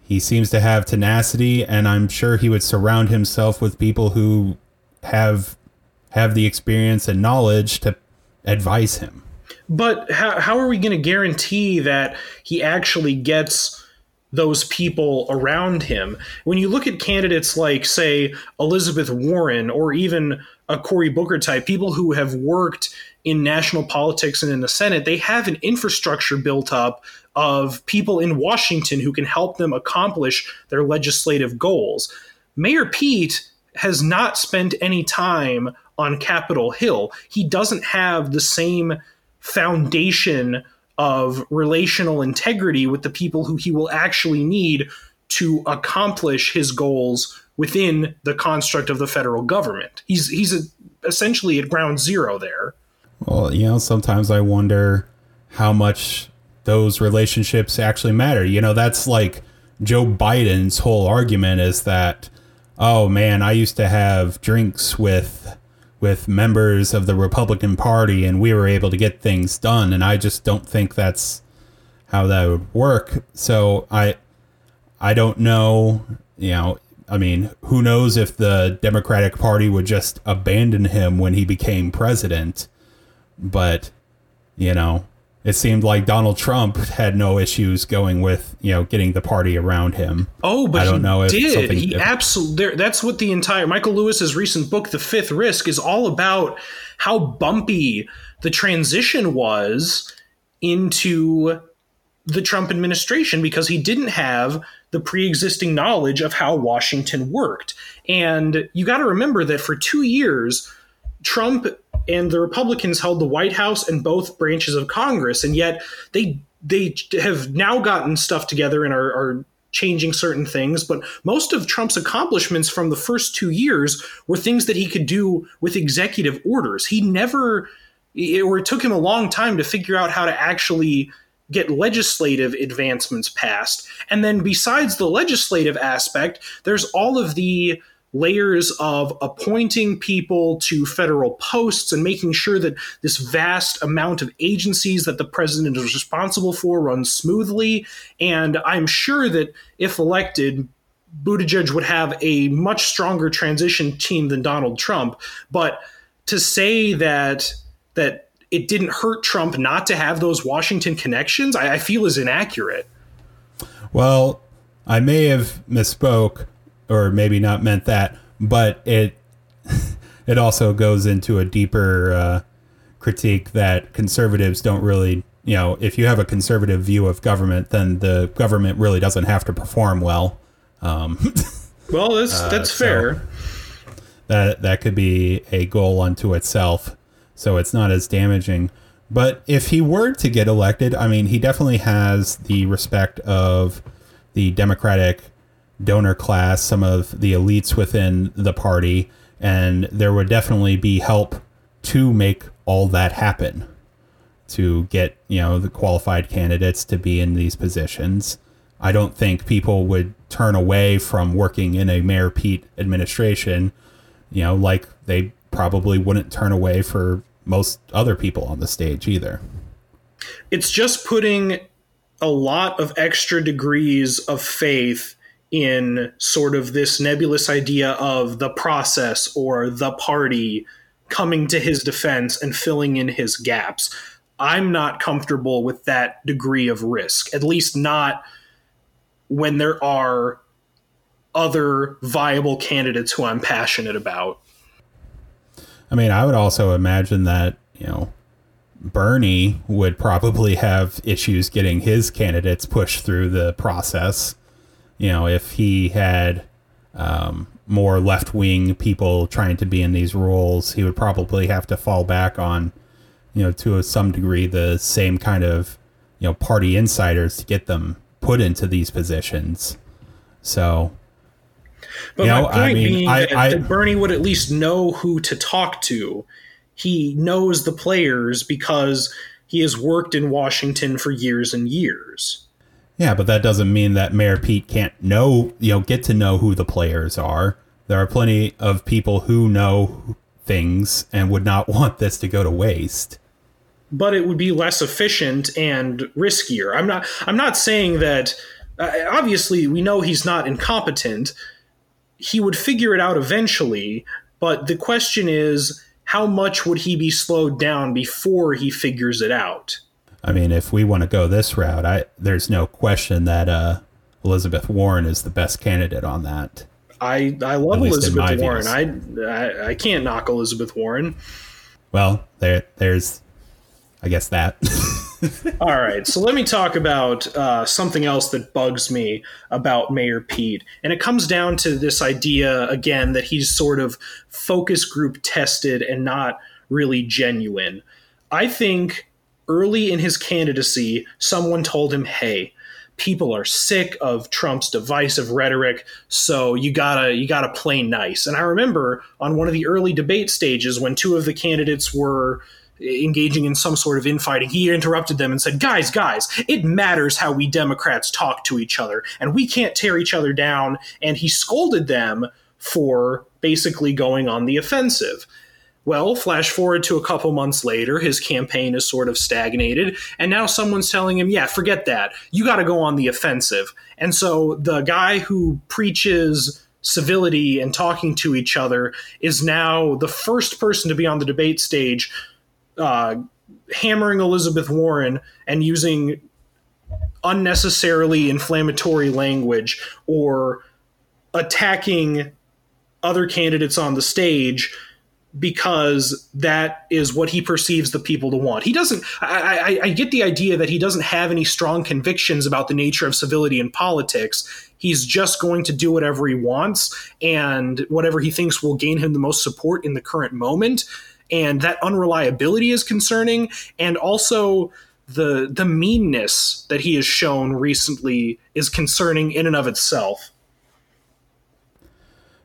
He seems to have tenacity, and I'm sure he would surround himself with people who have have the experience and knowledge to advise him. But how, how are we going to guarantee that he actually gets those people around him? When you look at candidates like, say, Elizabeth Warren or even a Cory Booker type, people who have worked in national politics and in the Senate, they have an infrastructure built up of people in Washington who can help them accomplish their legislative goals. Mayor Pete has not spent any time on Capitol Hill. He doesn't have the same foundation of relational integrity with the people who he will actually need to accomplish his goals within the construct of the federal government. He's he's a, essentially at ground zero there. Well, you know, sometimes I wonder how much those relationships actually matter. You know, that's like Joe Biden's whole argument is that, oh man, I used to have drinks with with members of the Republican Party and we were able to get things done. And I just don't think that's how that would work. So I I don't know, you know, I mean, who knows if the Democratic Party would just abandon him when he became president. But, you know, it seemed like Donald Trump had no issues going with you know getting the party around him. Oh, but I don't know if did. He absolutely. That's what the entire Michael Lewis's recent book, The Fifth Risk, is all about. How bumpy the transition was into the Trump administration because he didn't have the pre-existing knowledge of how Washington worked. And you got to remember that for 2 years Trump and the Republicans held the White House and both branches of Congress, and yet they they have now gotten stuff together and are, are changing certain things. But most of Trump's accomplishments from the first two years were things that he could do with executive orders. He never, or it took him a long time to figure out how to actually get legislative advancements passed. And then besides the legislative aspect, there's all of the layers of appointing people to federal posts and making sure that this vast amount of agencies that the president is responsible for runs smoothly. And I'm sure that if elected, Buttigieg would have a much stronger transition team than Donald Trump. But to say that that it didn't hurt Trump not to have those Washington connections, I, I feel is inaccurate. Well, I may have misspoke or maybe not meant that, but it <laughs> it also goes into a deeper uh, critique that conservatives don't really, you know, if you have a conservative view of government, then the government really doesn't have to perform well. Um, <laughs> well, that's uh, that's uh, fair. that that could be a goal unto itself, so it's not as damaging. But if he were to get elected, I mean, he definitely has the respect of the Democratic donor class, some of the elites within the party, and there would definitely be help to make all that happen to get, you know, the qualified candidates to be in these positions. I don't think people would turn away from working in a Mayor Pete administration, you know, like they probably wouldn't turn away for most other people on the stage either. It's just putting a lot of extra degrees of faith in sort of this nebulous idea of the process or the party coming to his defense and filling in his gaps. I'm not comfortable with that degree of risk, at least not when there are other viable candidates who I'm passionate about. I mean, I would also imagine that, you know, Bernie would probably have issues getting his candidates pushed through the process you know, if he had um, more left wing people trying to be in these roles, he would probably have to fall back on, you know, to some degree, the same kind of, you know, party insiders to get them put into these positions. So, but my know, point I mean, being I, that, I, that Bernie would at least know who to talk to. He knows the players because he has worked in Washington for years and years. Yeah, but that doesn't mean that Mayor Pete can't know, you know, get to know who the players are. There are plenty of people who know things and would not <laughs> want this to go to waste. But it would be less efficient and riskier. I'm not I'm not saying that uh, obviously we know he's not incompetent. He would figure it out eventually, but the question is how much would he be slowed down before he figures it out? I mean, if we want to go this route, I there's no question that uh, Elizabeth Warren is the best candidate on that. I I love Elizabeth Warren. I, I, I can't knock Elizabeth Warren. Well, there there's, I guess that. <laughs> All right, so let me talk about uh, something else that bugs me about Mayor Pete, and it comes down to this idea again that he's sort of focus group tested and not really genuine. I think early in his candidacy, someone told him, hey, people are sick of Trump's divisive rhetoric, so you gotta you gotta play nice. And I remember on one of the early debate stages when two of the candidates were engaging in some sort of infighting, he interrupted them and said, Guys, guys, it matters how we Democrats talk to each other, and we can't tear each other down. And he scolded them for basically going on the offensive. Well, flash forward to a couple months later, his campaign is sort of stagnated, and now someone's telling him, yeah, forget that. You got to go on the offensive. And so the guy who preaches civility and talking to each other is now the first person to be on the debate stage, uh, hammering Elizabeth Warren and using unnecessarily inflammatory language or attacking other candidates on the stage because that is what he perceives the people to want. He doesn't. I, I, I, get the idea that he doesn't have any strong convictions about the nature of civility in politics. He's just going to do whatever he wants and whatever he thinks will gain him the most support in the current moment. And that unreliability is concerning, and also the the meanness that he has shown recently is concerning in and of itself.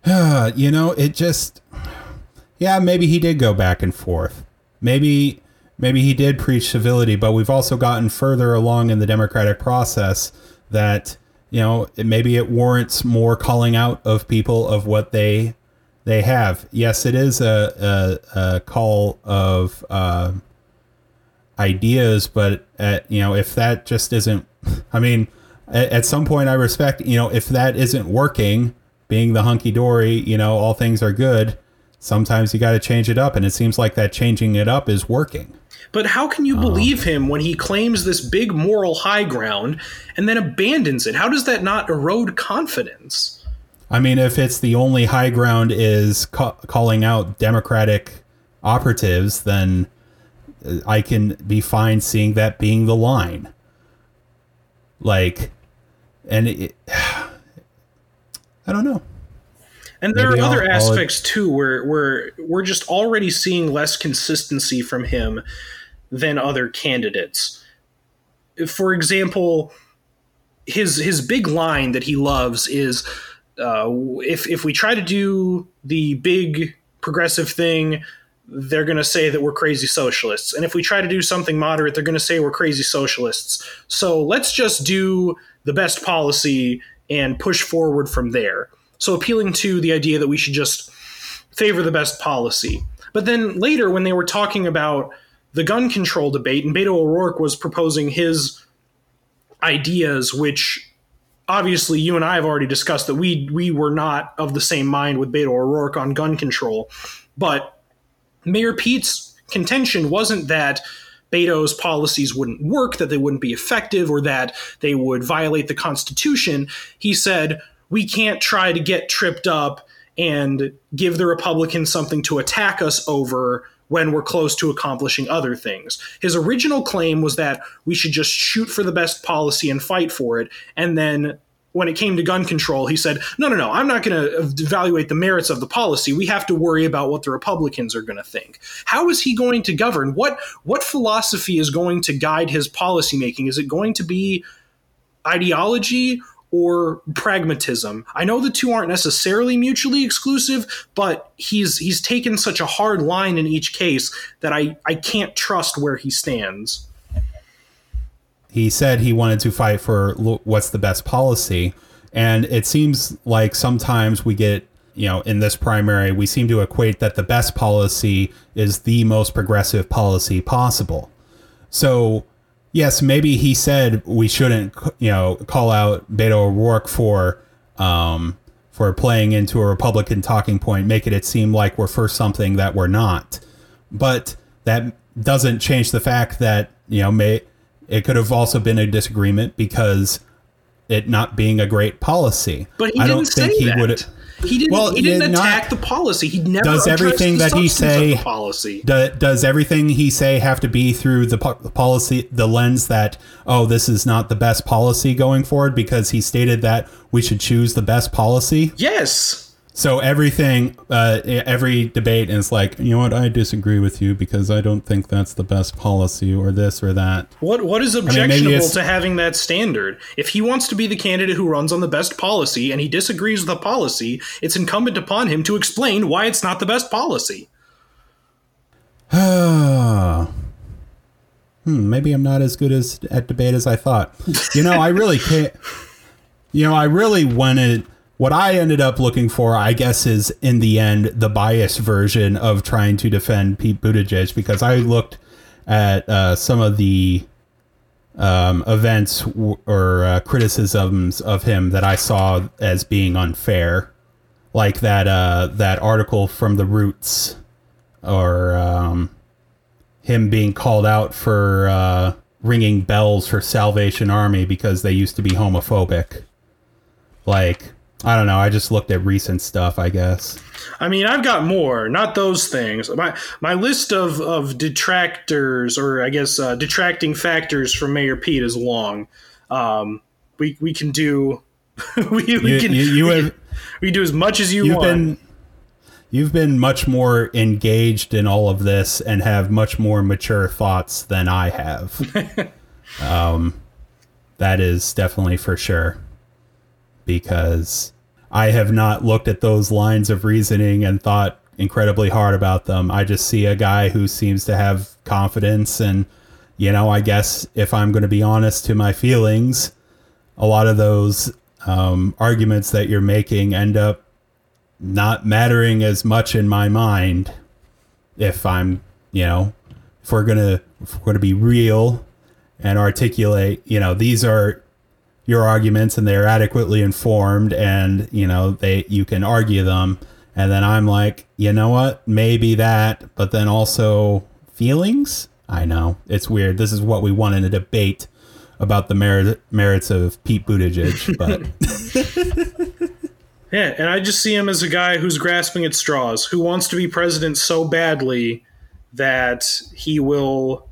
<sighs> you know, it just yeah, maybe he did go back and forth. Maybe maybe he did preach civility, but we've also gotten further along in the democratic process that you know maybe it warrants more calling out of people of what they they have. Yes, it is a a, a call of uh, ideas, but at, you know if that just isn't, <laughs> I mean, at, at some point I respect you know if that isn't working, being the hunky dory, you know all things are good sometimes you got to change it up and it seems like that changing it up is working. But how can you um, believe him when he claims this big moral high ground and then abandons it? How does that not erode confidence? I mean if it's the only high ground is ca- calling out democratic operatives then uh, i can be fine seeing that being the line. Like and it, <sighs> i don't know and there Maybe are other I'll, aspects I'll... too where where we're just already seeing less consistency from him than other candidates. For example, his his big line that he loves is uh, if if we try to do the big progressive thing, they're going to say that we're crazy socialists, and if we try to do something moderate, they're going to say we're crazy socialists. So let's just do the best policy and push forward from there. So appealing to the idea that we should just favor the best policy. But then later, when they were talking about the gun control debate, and Beto O'Rourke was proposing his ideas, which obviously you and I have already discussed that we we were not of the same mind with Beto O'Rourke on gun control. But Mayor Pete's contention wasn't that Beto's policies wouldn't work, that they wouldn't be effective, or that they would violate the Constitution. He said, we can't try to get tripped up and give the Republicans something to attack us over when we're close to accomplishing other things. His original claim was that we should just shoot for the best policy and fight for it. And then when it came to gun control, he said, no, no, no, I'm not going to evaluate the merits of the policy. We have to worry about what the Republicans are going to think. How is he going to govern? What, what philosophy is going to guide his policymaking? Is it going to be ideology or pragmatism. I know the two aren't necessarily mutually exclusive, but he's he's taken such a hard line in each case that I, I can't trust where he stands. He said he wanted to fight for what's the best policy, and it seems like sometimes we get you know in this primary we seem to equate that the best policy is the most progressive policy possible. So yes, maybe he said we shouldn't, you know, call out Beto O'Rourke for um, for playing into a Republican talking point, making it seem like we're for something that we're not. But that doesn't change the fact that you know, may it could have also been a disagreement because it not being a great policy. But he I don't think he would. He didn't. Well, he didn't attack not, the policy. He never does everything that he say. policy do, does everything he say have to be through the, po- the policy, the lens that oh, this is not the best policy going forward because he stated that we should choose the best policy. Yes. So everything, uh, every debate is like, you know what? I disagree with you because I don't think that's the best policy, or this or that. What What is objectionable I mean, to having that standard? If he wants to be the candidate who runs on the best policy and he disagrees with the policy, it's incumbent upon him to explain why it's not the best policy. <sighs> hmm, maybe I'm not as good as at debate as I thought. You know, I really can't. You know, I really wanted what I ended up looking for, I guess, is in the end the biased version of trying to defend Pete Buttigieg because I looked at uh, some of the um, events w- or uh, criticisms of him that I saw as being unfair, like that uh, that article from the Roots, or um, him being called out for uh, ringing bells for Salvation Army because they used to be homophobic. Like I don't know. I just looked at recent stuff, I guess. I mean, I've got more, not those things. My my list of, of detractors, or I guess uh, detracting factors from Mayor Pete is long. Um, we we can do <laughs> we, we can you- you we, have- we can do as much as you You've want. been you've been much more engaged in all of this and have much more mature thoughts than I have. <laughs> um, that is definitely for sure. Because I have not looked at those lines of reasoning and thought incredibly hard about them. I just see a guy who seems to have confidence and you know, I guess if I'm going to be honest to my feelings, a lot of those um, arguments that you're making end up not mattering as much in my mind if I'm, you know, if we're gonna if we're gonna be real and articulate, you know, these are your arguments and they're adequately informed and, you know, they you can argue them. And then I'm like, you know what? Maybe that, but then also feelings? I know. It's weird. This is what we want in a debate about the merit, merits of Pete Buttigieg, <laughs> but Yeah, and I just see him as a guy who's grasping at straws, who wants to be president so badly that he will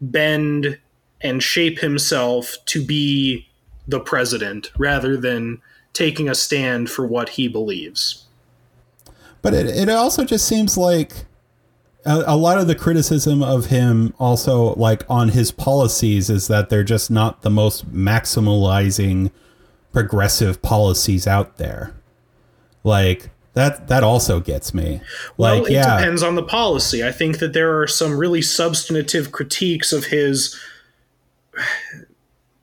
bend and shape himself to be the president rather than taking a stand for what he believes. But it, it also just seems like a, a lot of the criticism of him also like on his policies is that they're just not the most maximalizing progressive policies out there. Like that that also gets me. Well, it yeah. depends on the policy. I think that there are some really substantive critiques of his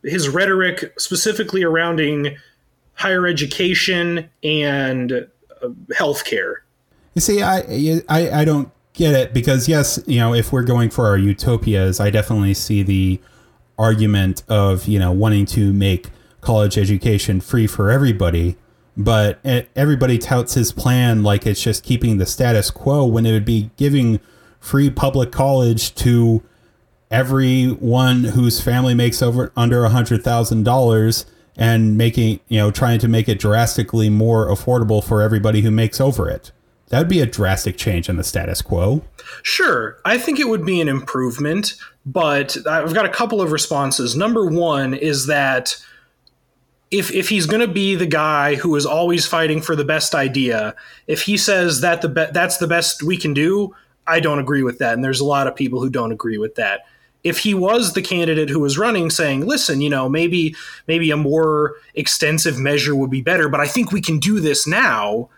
his rhetoric, specifically surrounding higher education and uh, healthcare. You see, I, I I don't get it because yes, you know, if we're going for our utopias, I definitely see the argument of you know wanting to make college education free for everybody. But everybody touts his plan like it's just keeping the status quo when it would be giving free public college to everyone whose family makes over under a hundred thousand dollars and making you know trying to make it drastically more affordable for everybody who makes over it that'd be a drastic change in the status quo Sure, I think it would be an improvement, but I've got a couple of responses. Number one is that if if he's going to be the guy who is always fighting for the best idea, if he says that the be- that's the best we can do, I don't agree with that, and there's a lot of people who don't agree with that. If he was the candidate who was running, saying, "Listen, you know, maybe maybe a more extensive measure would be better, but I think we can do this now,"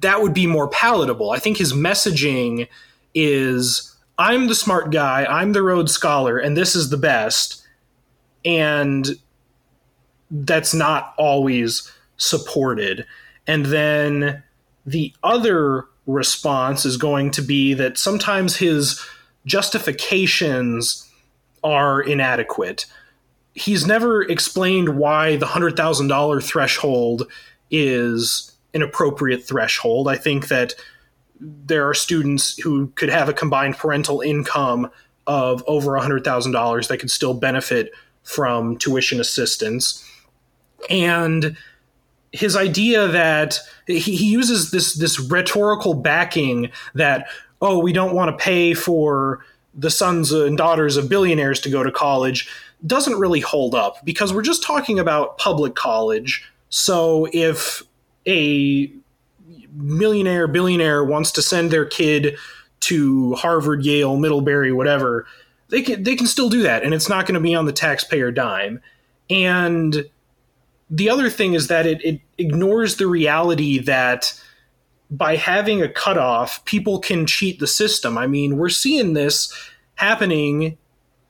that would be more palatable. I think his messaging is I'm the smart guy, I'm the Rhodes Scholar, and this is the best. And that's not always supported. And then the other response is going to be that sometimes his justifications are inadequate. He's never explained why the $100,000 threshold is an appropriate threshold. I think that there are students who could have a combined parental income of over $100,000 that could still benefit from tuition assistance. And his idea that he, he uses this this rhetorical backing that oh we don't want to pay for the sons and daughters of billionaires to go to college doesn't really hold up because we're just talking about public college so if a millionaire billionaire wants to send their kid to Harvard, Yale, Middlebury, whatever, they can they can still do that, and it's not going to be on the taxpayer dime. And the other thing is that it, it ignores the reality that by having a cutoff, people can cheat the system. I mean, we're seeing this happening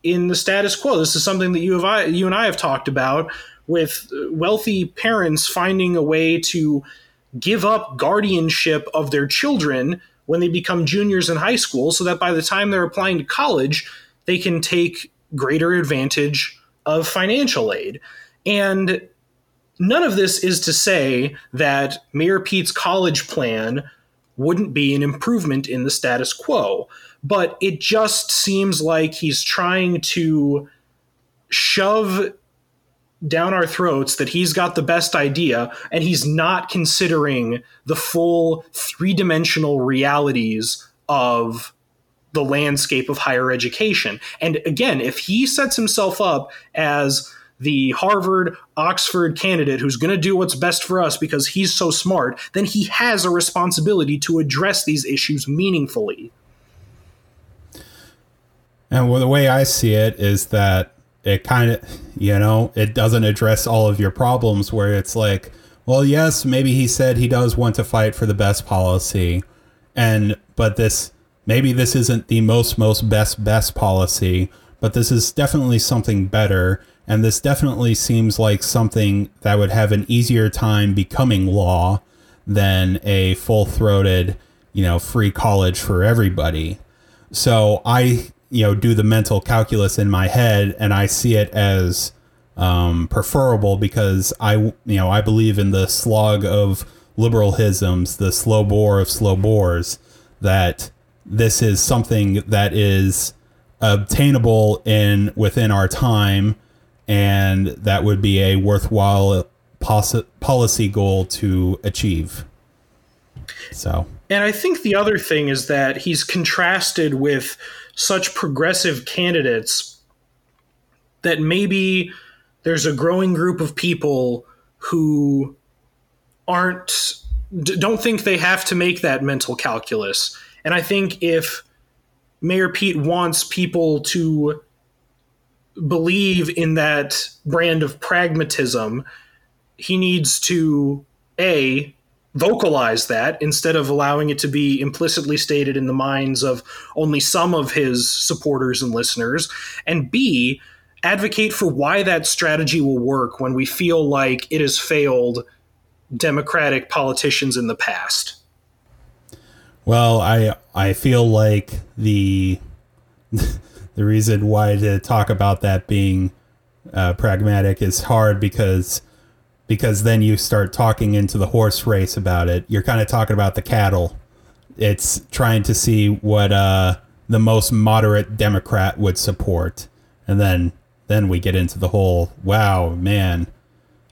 in the status quo. This is something that you have I, you and I have talked about with wealthy parents finding a way to give up guardianship of their children when they become juniors in high school so that by the time they're applying to college, they can take greater advantage of financial aid. And none of this is to say that Mayor Pete's college plan wouldn't be an improvement in the status quo, but it just seems like he's trying to shove down our throats that he's got the best idea and he's not considering the full three dimensional realities of the landscape of higher education. And again, if he sets himself up as the Harvard, Oxford candidate who's going to do what's best for us because he's so smart, then he has a responsibility to address these issues meaningfully. And well, the way I see it is that it kind of, you know, it doesn't address all of your problems where it's like, well, yes, maybe he said he does want to fight for the best policy. And, but this, maybe this isn't the most, most best, best policy, but this is definitely something better. And this definitely seems like something that would have an easier time becoming law than a full throated, you know, free college for everybody. So I you know do the mental calculus in my head and I see it as um, preferable because I you know I believe in the slog of liberalisms, the slow bore of slow bores. That this is something that is obtainable in within our time, and that would be a worthwhile policy goal to achieve. So, and I think the other thing is that he's contrasted with such progressive candidates that maybe there's a growing group of people who aren't don't think they have to make that mental calculus. And I think if Mayor Pete wants people to believe in that brand of pragmatism, he needs to a vocalize that instead of allowing it to be implicitly stated in the minds of only some of his supporters and listeners, and B, advocate for why that strategy will work when we feel like it has failed Democratic politicians in the past. Well, I I feel like the the reason why to talk about that being uh, pragmatic is hard because because then you start talking into the horse race about it. You're kind of talking about the cattle. It's trying to see what uh, the most moderate Democrat would support, and then then we get into the whole wow, man,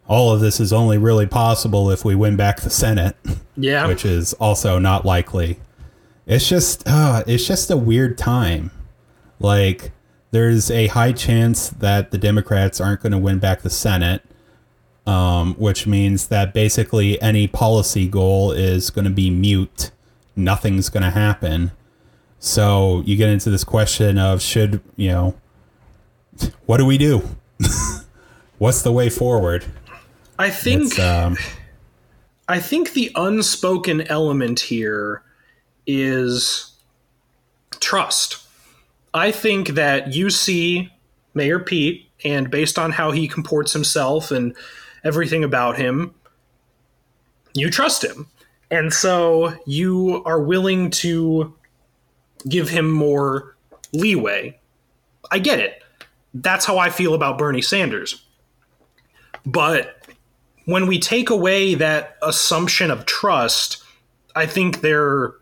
all of this is only really possible if we win back the Senate. <laughs> Yeah, which is also not likely. It's just uh, it's just a weird time. Like there's a high chance that the Democrats aren't going to win back the Senate um, which means that basically any policy goal is going to be mute. Nothing's going to happen. So you get into this question of should, you know, what do we do? <laughs> What's the way forward? I think um, I think the unspoken element here is trust. I think that you see Mayor Pete and based on how he comports himself and everything about him, you trust him. And so you are willing to give him more leeway. I get it. That's how I feel about Bernie Sanders. But when we take away that assumption of trust, I think there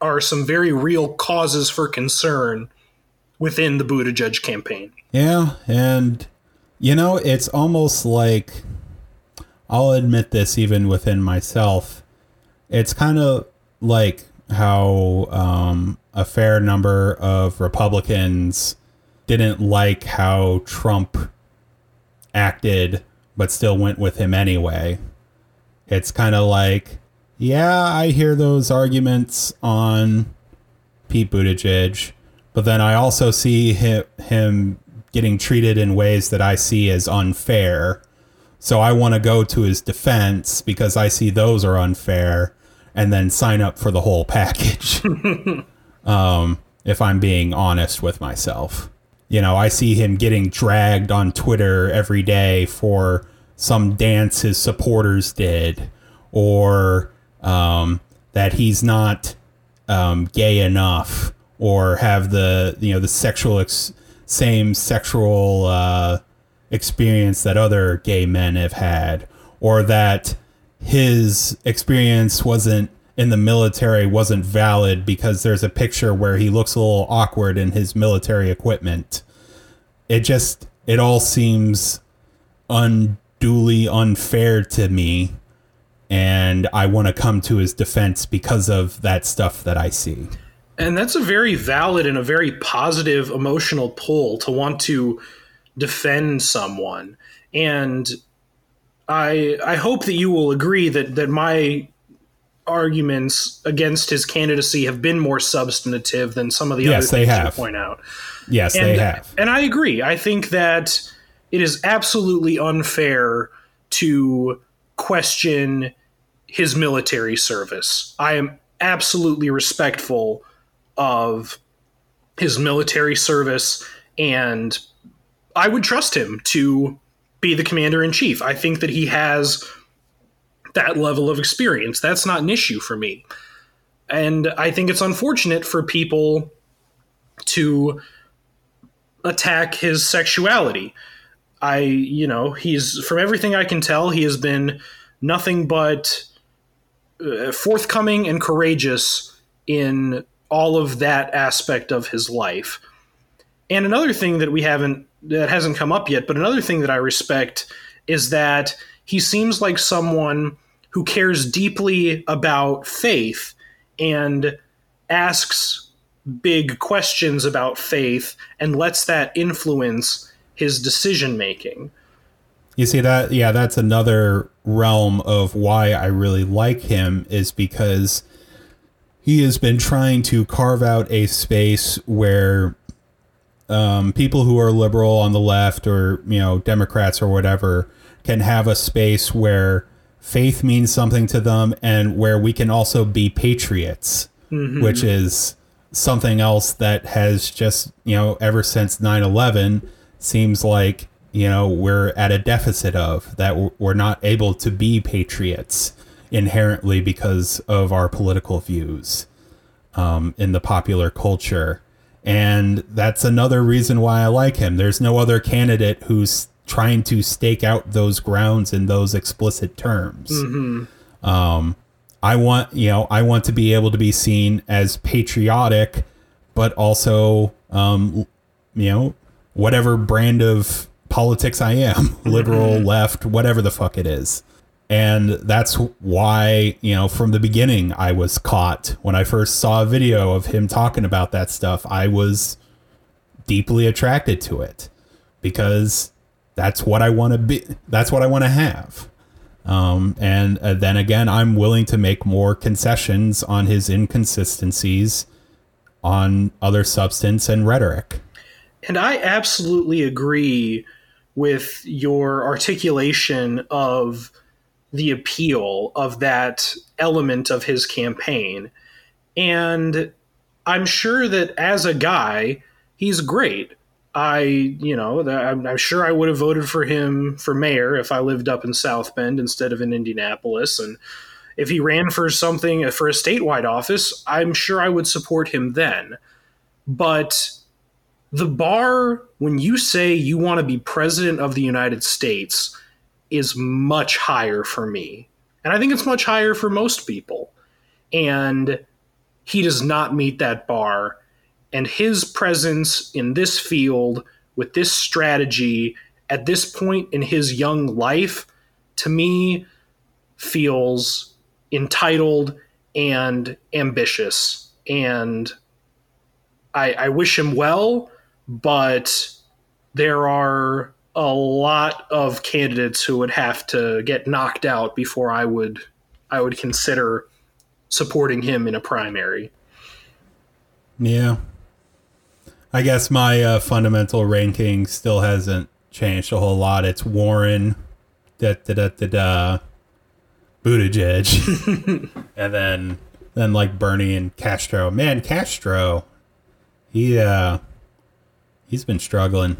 are some very real causes for concern within the Buttigieg campaign. Yeah, and you know, it's almost like I'll admit this even within myself. It's kind of like how um, a fair number of Republicans didn't like how Trump acted, but still went with him anyway. It's kind of like, yeah, I hear those arguments on Pete Buttigieg, but then I also see him, him getting treated in ways that I see as unfair. So I want to go to his defense because I see those are unfair. and then sign up for the whole package. <laughs> um, if I'm being honest with myself, you know, I see him getting dragged on Twitter every day for some dance his supporters did, or um, that he's not um, gay enough, or have the you know the sexual ex- same sexual uh, experience that other gay men have had, or that his experience wasn't in the military wasn't valid because there's a picture where he looks a little awkward in his military equipment. It just it all seems unduly unfair to me and I want to come to his defense because of that stuff that I see. And that's a very valid and a very positive emotional pull to want to defend someone. And I I hope that you will agree that that my arguments against his candidacy have been more substantive than some of the yes, other things they have. you point out. Yes, and, they have. And I agree. I think that it is absolutely unfair to question his military service. I am absolutely respectful of his military service and I would trust him to be the commander in chief. I think that he has that level of experience. That's not an issue for me. And I think it's unfortunate for people to attack his sexuality. I, you know, he's, from everything I can tell, he has been nothing but uh, forthcoming and courageous in all of that aspect of his life. And another thing that we haven't, that hasn't come up yet, but another thing that I respect is that he seems like someone who cares deeply about faith and asks big questions about faith and lets that influence his decision making. You see that? Yeah, that's another realm of why I really like him is because he has been trying to carve out a space where um, people who are liberal on the left or you know Democrats or whatever can have a space where faith means something to them and where we can also be patriots, mm-hmm. which is something else that has just you know ever since 9-11 seems like you know we're at a deficit of that we're not able to be patriots inherently because of our political views um, in the popular culture and that's another reason why I like him. There's no other candidate who's trying to stake out those grounds in those explicit terms. Mm-hmm. Um, I want, you know, I want to be able to be seen as patriotic, but also, um, you know, whatever brand of politics I am, <laughs> liberal, mm-hmm. left, whatever the fuck it is. And that's why, you know, from the beginning, I was caught. When I first saw a video of him talking about that stuff, I was deeply attracted to it because that's what I want to be. That's what I want to have. Um, and uh, then again, I'm willing to make more concessions on his inconsistencies on other substance and rhetoric. And I absolutely agree with your articulation of the appeal of that element of his campaign. And I'm sure that as a guy, he's great. I, you know, I'm, sure I would have voted for him for mayor if I lived up in South Bend instead of in Indianapolis. And if he ran for something, for a statewide office, I'm sure I would support him then. But the bar, when you say you want to be president of the United States, is much higher for me. And I think it's much higher for most people. And he does not meet that bar. And his presence in this field with this strategy at this point in his young life, to me, feels entitled and ambitious. And I, I wish him well, but there are a lot of candidates who would have to get knocked out before I would I would consider supporting him in a primary. Yeah. I guess my uh, fundamental ranking still hasn't changed a whole lot. It's Warren, da da da da da, Buttigieg, <laughs> and then then like Bernie and Castro. Man, Castro, he uh, he's been struggling.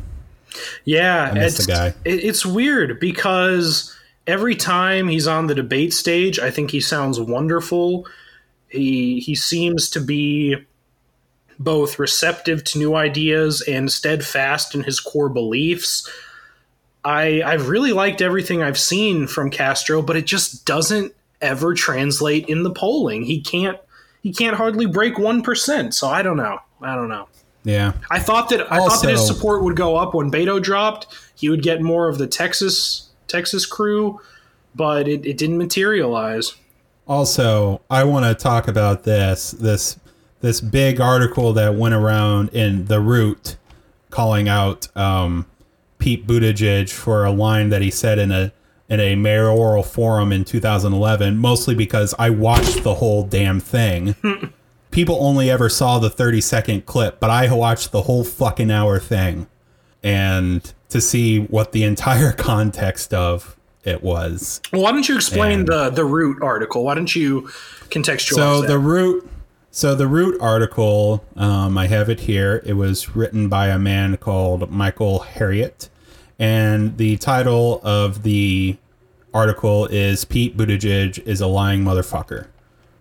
Yeah, it's the guy. it's weird because every time he's on the debate stage, I think he sounds wonderful. He he seems to be both receptive to new ideas and steadfast in his core beliefs. I I've really liked everything I've seen from Castro, but it just doesn't ever translate in the polling. He can't he can't hardly break 1%. So I don't know. I don't know. Yeah, I thought that I thought that his support would go up when Beto dropped. He would get more of the Texas Texas crew, but it, it didn't materialize. Also, I want to talk about this this this big article that went around in the Root, calling out um, Pete Buttigieg for a line that he said in a in a mayoral forum in 2011. Mostly because I watched the whole damn thing. <laughs> People only ever saw the 30 second clip, but I watched the whole fucking hour thing, and to see what the entire <laughs> context of it was. Well, why don't you explain And- the the root article? Why don't you contextualize So that? the root, so the root article, um, I have it here. It was written by a man called Michael Harriot, and the title of the article is "Pete Buttigieg is a lying motherfucker,"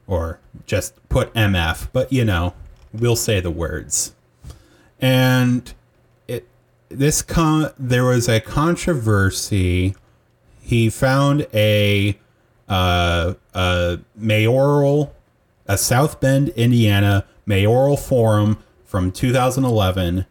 or just put MF. But you know, we'll say the words. And it this con there was a controversy. He found a uh, a mayoral, a South Bend, Indiana mayoral forum from 2011,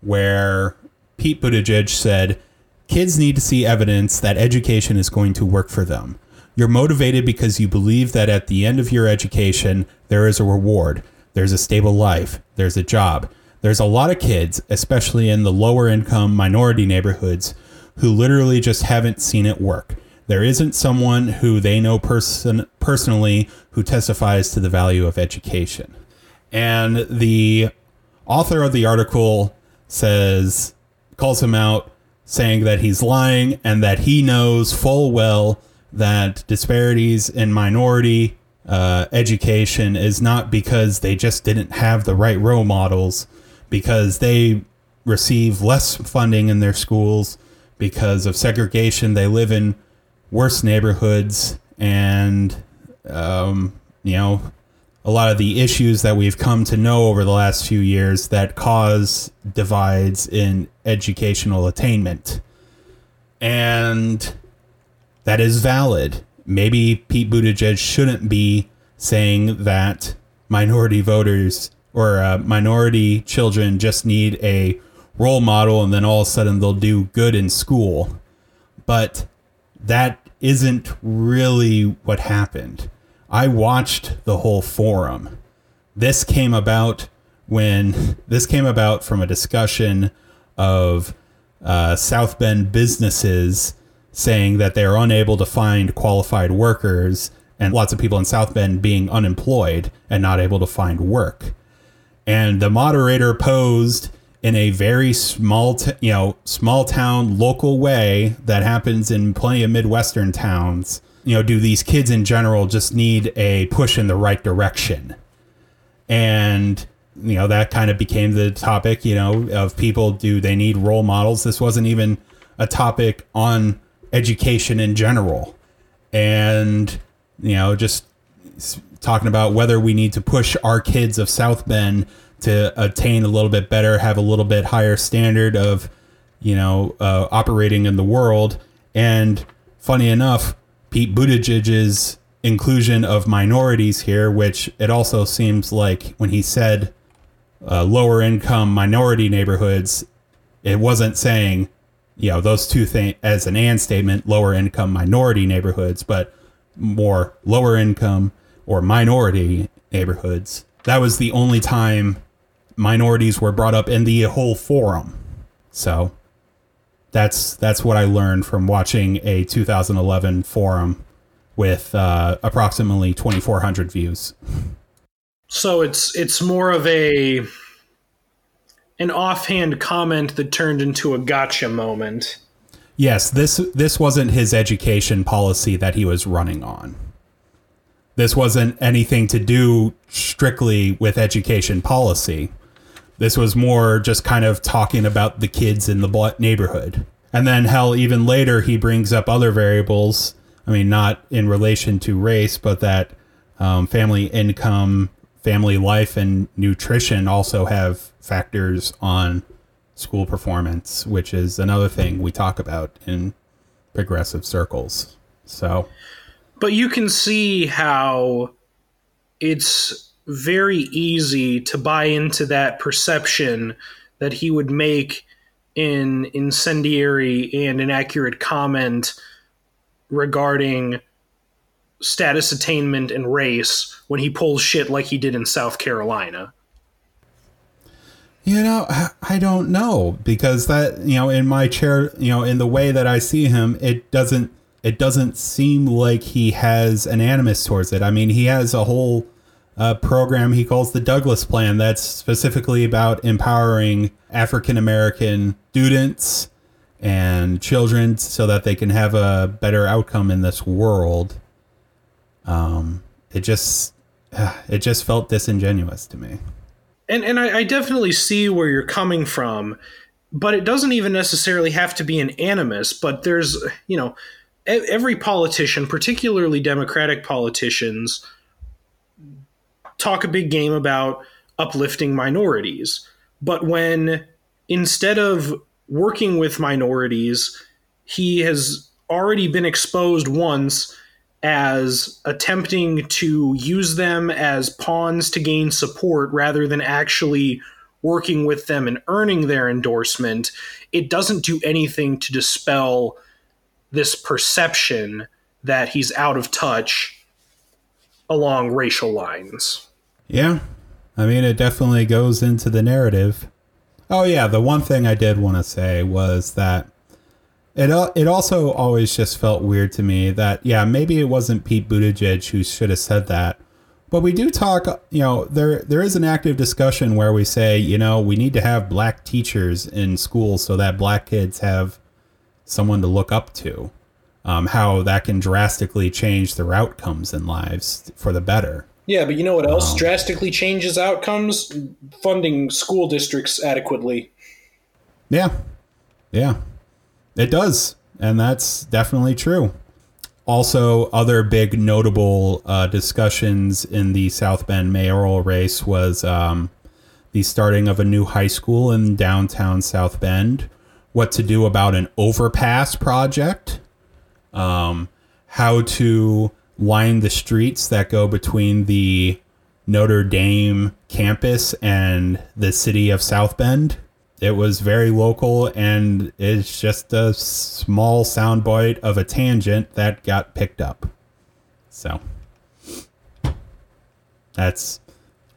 where Pete Buttigieg said, "Kids need to see evidence that education is going to work for them. You're motivated because you believe that at the end of your education there is a reward, there's a stable life, there's a job." There's a lot of kids, especially in the lower income minority neighborhoods, who literally just haven't seen it work. There isn't someone who they know person personally who testifies to the value of education. And the author of the article says calls him out saying that he's lying and that he knows full well that disparities in minority uh, education is not because they just didn't have the right role models because they receive less funding in their schools because of segregation. They live in worse neighborhoods and um, you know a lot of the issues that we've come to know over the last few years that cause divides in educational attainment. And that is valid maybe Pete Buttigieg shouldn't be saying that minority voters or uh, minority children just need a role model and then all of a sudden they'll do good in school but that isn't really what happened. I watched the whole forum. This came about when <laughs> this came about from a discussion of uh, South Bend businesses saying that they're unable to find qualified workers, and lots of people in South Bend being unemployed and not able to find work and the moderator posed in a very small, t- you know, small town local way that happens in plenty of midwestern towns. You know, do these kids in general just need a push in the right direction? And you know that kind of became the topic. You know, of people do they need role models? This wasn't even a topic on education in general, and you know, just talking about whether we need to push our kids of South Bend to attain a little bit better, have a little bit higher standard of, you know, uh, operating in the world. And funny enough, Pete Buttigieg's inclusion of minorities here, which it also seems like when he said uh, lower income minority neighborhoods, it wasn't saying, you know, those two things as an and statement, lower income minority neighborhoods, but more lower income or minority neighborhoods. That was the only time minorities were brought up in the whole forum. So that's that's what I learned from watching a 2011 forum with uh, approximately 2,400 views. So it's it's more of a an offhand comment that turned into a gotcha moment. Yes, this this wasn't his education policy that he was running on. this wasn't anything to do strictly with education policy. This was more just kind of talking about the kids in the neighborhood. And then, hell, even later, he brings up other variables. I mean, not in relation to race, but that um, family income, family life, and nutrition also have factors on school performance, which is another thing we talk about in progressive circles. So, but you can see how it's very easy to buy into that perception that he would make an incendiary and inaccurate comment regarding status attainment and race when he pulls shit like he did in South Carolina. You know, I don't know because that, you know, in my chair, you know, in the way that I see him, it doesn't it doesn't seem like he has an animus towards it. I mean, he has a whole uh, program he calls the Douglass Plan that's specifically about empowering African American students and children so that they can have a better outcome in this world. Um, it just <sighs> it just felt disingenuous to me. And and I, I definitely see where you're coming from, but it doesn't even necessarily have to be an animus. But there's you know every politician, particularly Democratic politicians, talk a big game about uplifting minorities. But when instead of working with minorities, he has already been exposed once as attempting to use them as pawns to gain support rather than actually working with them and earning their endorsement, it doesn't do anything to dispel this perception that he's out of touch along racial lines. Yeah. I mean, it definitely goes into the narrative. Oh, yeah. The one thing I did want to say was that it, it also always just felt weird to me that, yeah, maybe it wasn't Pete Buttigieg who should have said that. But we do talk, you know, there there is an active discussion where we say, you know, we need to have black teachers in schools so that black kids have someone to look up to. Um, how that can drastically change their outcomes in lives for the better. Yeah, but you know what else um, drastically changes outcomes? Funding school districts adequately. Yeah. Yeah. It does. And that's definitely true. Also, other big notable uh, discussions in the South Bend mayoral race was um, the starting of a new high school in downtown South Bend, what to do about an overpass project, um, how to line the streets that go between the Notre Dame campus and the city of South Bend. It was very local and it's just a small soundbite of a tangent that got picked up. So that's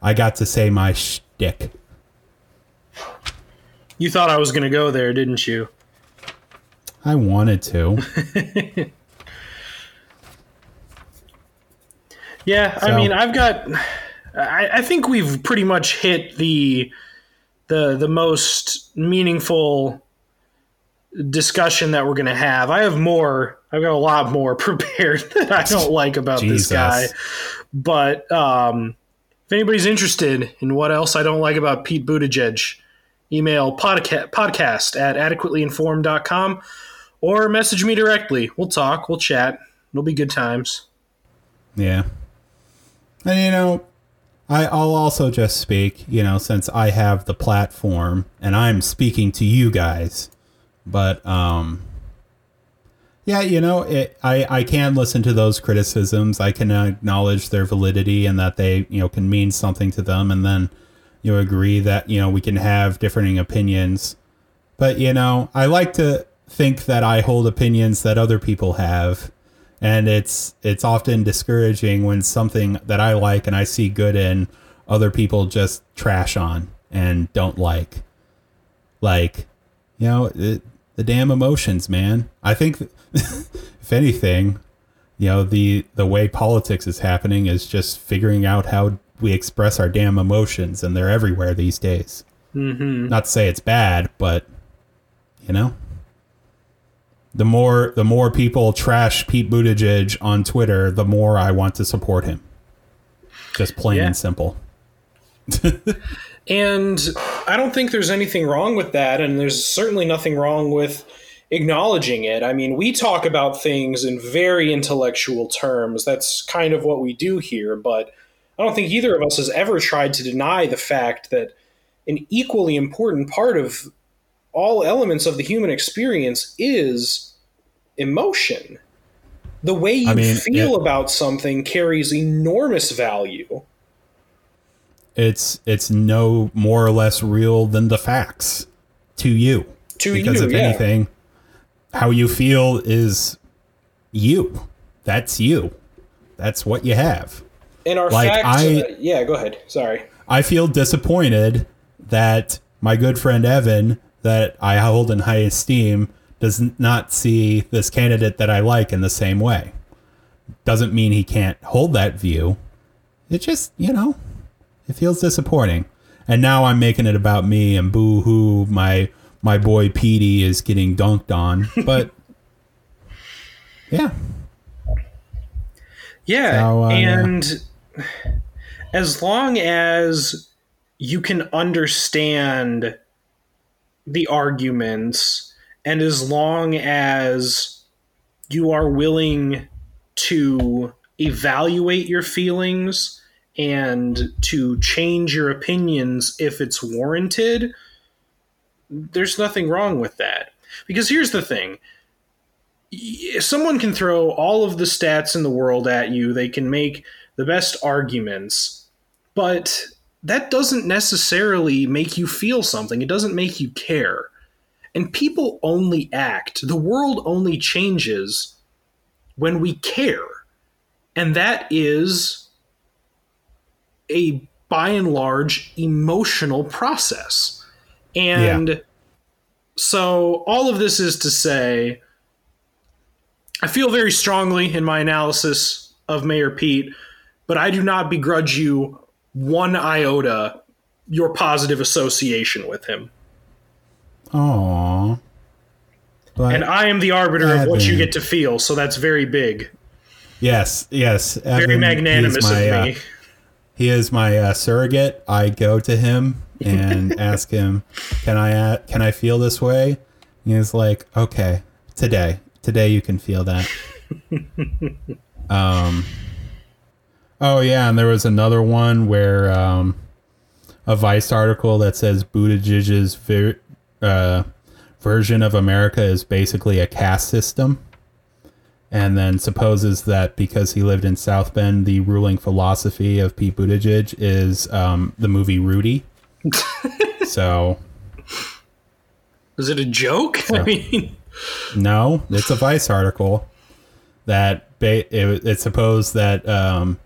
I got to say my shtick. You thought I was going to go there, didn't you? I wanted to. <laughs> Yeah, so. I mean, I've got. I, I think we've pretty much hit the the the most meaningful discussion that we're going to have. I have more. I've got a lot more <laughs> prepared that I don't like about Jesus. this guy. But um, if anybody's interested in what else I don't like about Pete Buttigieg, email podca- podcast at adequatelyinformed.com or message me directly. We'll talk. We'll chat. It'll be good times. Yeah. And you know, I, I'll also just speak, you know, since I have the platform and I'm speaking to you guys. But um yeah, you know, it, I I can listen to those criticisms. I can acknowledge their validity and that they, you know, can mean something to them and then you know, agree that, you know, we can have differing opinions. But, you know, I like to think that I hold opinions that other people have and it's it's often discouraging when something that I like and I see good in other people just trash on and don't like. Like, you know, it, the damn emotions, man. I think <laughs> if anything, you know, the the way politics is happening is just figuring out how we express our damn emotions, and they're everywhere these days. Mm-hmm. Not to say it's bad, but you know the more the more people trash Pete Buttigieg on Twitter, the more I want to support him. Just plain Yeah. and simple. <laughs> And I don't think there's anything wrong with that, and there's certainly nothing wrong with acknowledging it. I mean, we talk about things in very intellectual terms. That's kind of what we do here, but I don't think either of us has ever tried to deny the fact that an equally important part of all elements of the human experience is emotion. The way you I mean, feel yeah. about something carries enormous value. It's it's no more or less real than the facts to you. To because you, if yeah. anything, how you feel is you. That's you. That's what you have. And our Like, facts, I- uh, yeah, go ahead. Sorry. I feel disappointed that my good friend Evan, that I hold in high esteem, does not see this candidate that I like in the same way. Doesn't mean he can't hold that view. It just, you know, it feels disappointing. And now I'm making it about me and boo hoo, my my boy Petey is getting dunked on. <laughs> But yeah, Yeah, So, uh, and as long as you can understand the arguments, and as long as you are willing to evaluate your feelings and to change your opinions if it's warranted, there's nothing wrong with that. Because here's the thing someone can throw all of the stats in the world at you, they can make the best arguments, but that doesn't necessarily make you feel something. It doesn't make you care. And people only act, the world only changes when we care. And that is a by and large emotional process. And so all of this is to say I feel very strongly in my analysis of Mayor Pete, but I do not begrudge you one iota your positive association with him. Aww. But And I am the arbiter of what you get to feel, so that's very big. yes, yes, Very Evan, he is magnanimous my, of uh. He is my uh, surrogate. I go to him and <laughs> ask him, "Can I uh, can I feel this way?" He's like, "Okay, today, today you can feel that." <laughs> um. Oh yeah, and there was another one where um, a Vice article that says Buttigieg's ver- uh, version of America is basically a caste system and then supposes that because he lived in South Bend, the ruling philosophy of Pete Buttigieg is um, the movie Rudy. <laughs> so Is it a joke? <laughs> I mean, no, it's a Vice article that ba- it, it's supposed that um,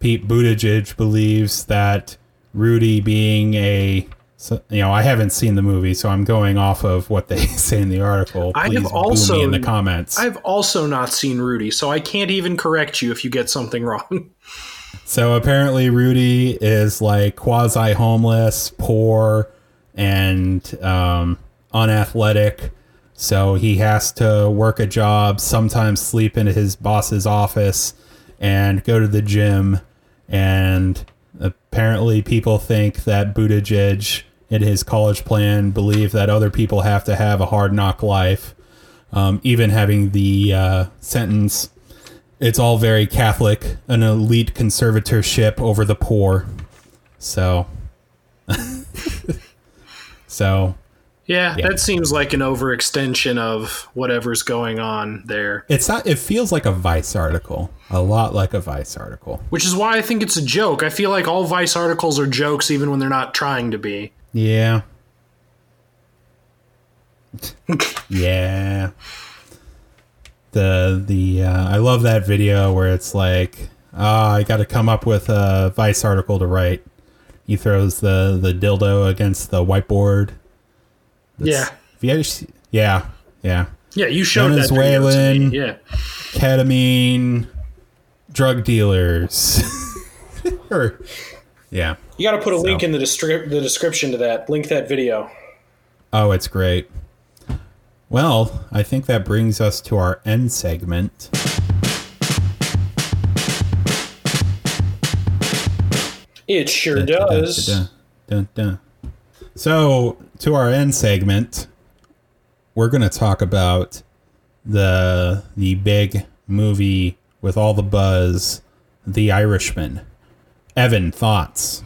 Pete Buttigieg believes that Rudy being a so, you know, I haven't seen the movie, so I'm going off of what they <laughs> say in the article. I have also- in the comments. I've also not seen Rudy, so I can't even correct you if you get something <laughs> wrong. So apparently, Rudy is like quasi homeless, poor, and um, unathletic. So he has to work a job, sometimes sleep in his boss's office, and go to the gym. And apparently, people think that Buttigieg, in his college plan, believe that other people have to have a hard knock life. Um, even having the uh, sentence it's all very Catholic, an elite conservatorship over the poor. So, <laughs> so Yeah, Yeah. that seems like an overextension of whatever's going on there. it's not. It feels like a Vice article, a lot like a Vice article. Which is why I think it's a joke. I feel like all Vice articles are jokes even when they're not trying to be. Yeah, <laughs> yeah. The the uh, I love that video where it's like, ah, I got to come up with a Vice article to write. He throws the the dildo against the whiteboard. Yeah. Have you ever see- yeah, yeah. Yeah, you showed that video to Venezuelan. me. Yeah. Ketamine, drug dealers. <laughs> or, yeah. You got to put a link in the, descri- the description to that. Link that video. Oh, it's great. Well, I think that brings us to our end segment. It sure does. Dun, dun, dun. So, to our end segment, we're going to talk about the the big movie with all the buzz, The Irishman. Evan, thoughts?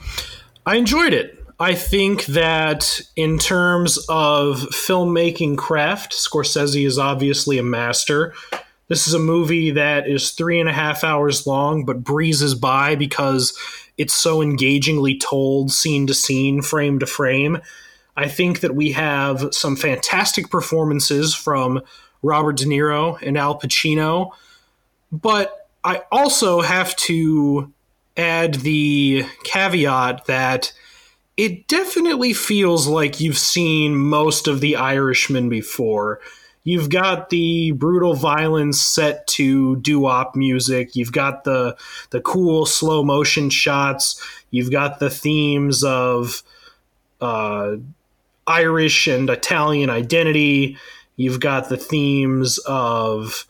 I enjoyed it. I think that in terms of filmmaking craft, Scorsese is obviously a master. This is a movie that is three and a half hours long, but breezes by because it's so engagingly told, scene to scene, frame to frame. I think that we have some fantastic performances from Robert De Niro and Al Pacino, but I also have to add the caveat that it definitely feels like you've seen most of The Irishman before. You've got the brutal violence set to doo-wop music. You've got the the cool slow motion shots. You've got the themes of uh, Irish and Italian identity. You've got the themes of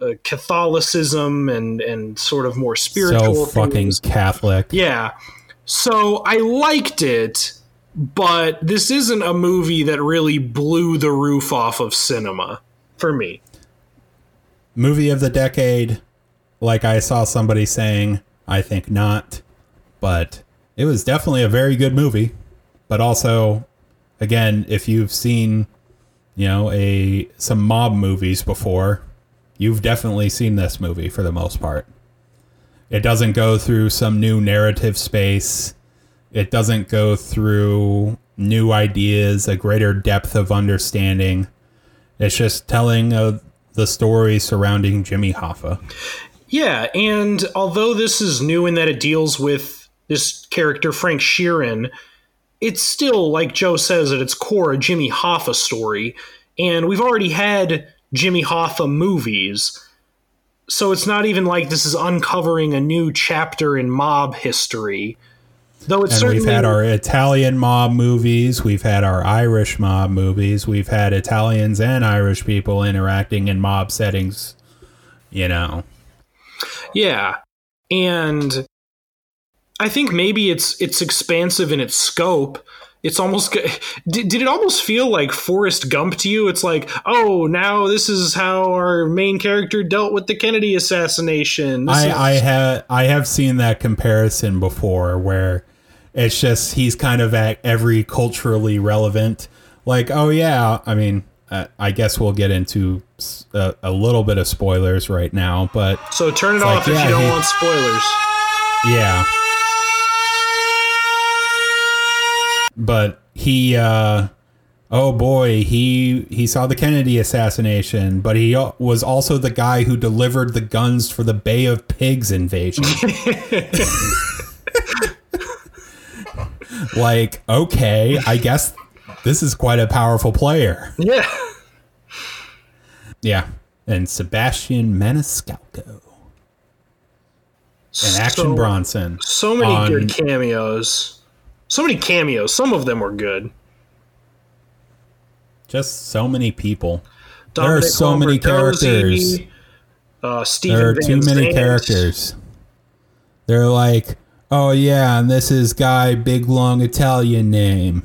uh, Catholicism and and sort of more spiritual. So fucking things. Catholic. Yeah. So I liked it, but this isn't a movie that really blew the roof off of cinema for me. Movie of the decade, like I saw somebody saying, I think not, but it was definitely a very good movie. But also, again, if you've seen, you know, a some mob movies before, you've definitely seen this movie for the most part. It doesn't go through some new narrative space. It doesn't go through new ideas, a greater depth of understanding. It's just telling the story surrounding Jimmy Hoffa. Yeah, and although this is new in that it deals with this character Frank Sheeran, it's still like Joe says at its core a Jimmy Hoffa story, and we've already had Jimmy Hoffa movies. So it's not even like this is uncovering a new chapter in mob history. Though it's And we've had our Italian mob movies, we've had our Irish mob movies, we've had Italians and Irish people interacting in mob settings, you know. Yeah. And I think maybe it's it's expansive in its scope. It's almost <laughs> did, did it almost feel like Forrest Gump to you? It's like, "Oh, now this is how our main character dealt with the Kennedy assassination." This is- I, I have I have seen that comparison before where it's just he's kind of at every culturally relevant like oh yeah I mean uh, I guess we'll get into a little bit of spoilers right now but so turn it like, off if yeah, you don't he- want spoilers. yeah but he uh oh boy he he saw the Kennedy assassination but he was also the guy who delivered the guns for the Bay of Pigs invasion <laughs> like okay i guess this is quite a powerful player Yeah. yeah and sebastian maniscalco and action So- bronson So many on- good cameos. So many cameos. Some of them were good. just so many people Domenick are so many Lombardozzi, characters. Uh, Steven there are Van too many Zandt. characters they're like oh yeah and this is guy big long italian name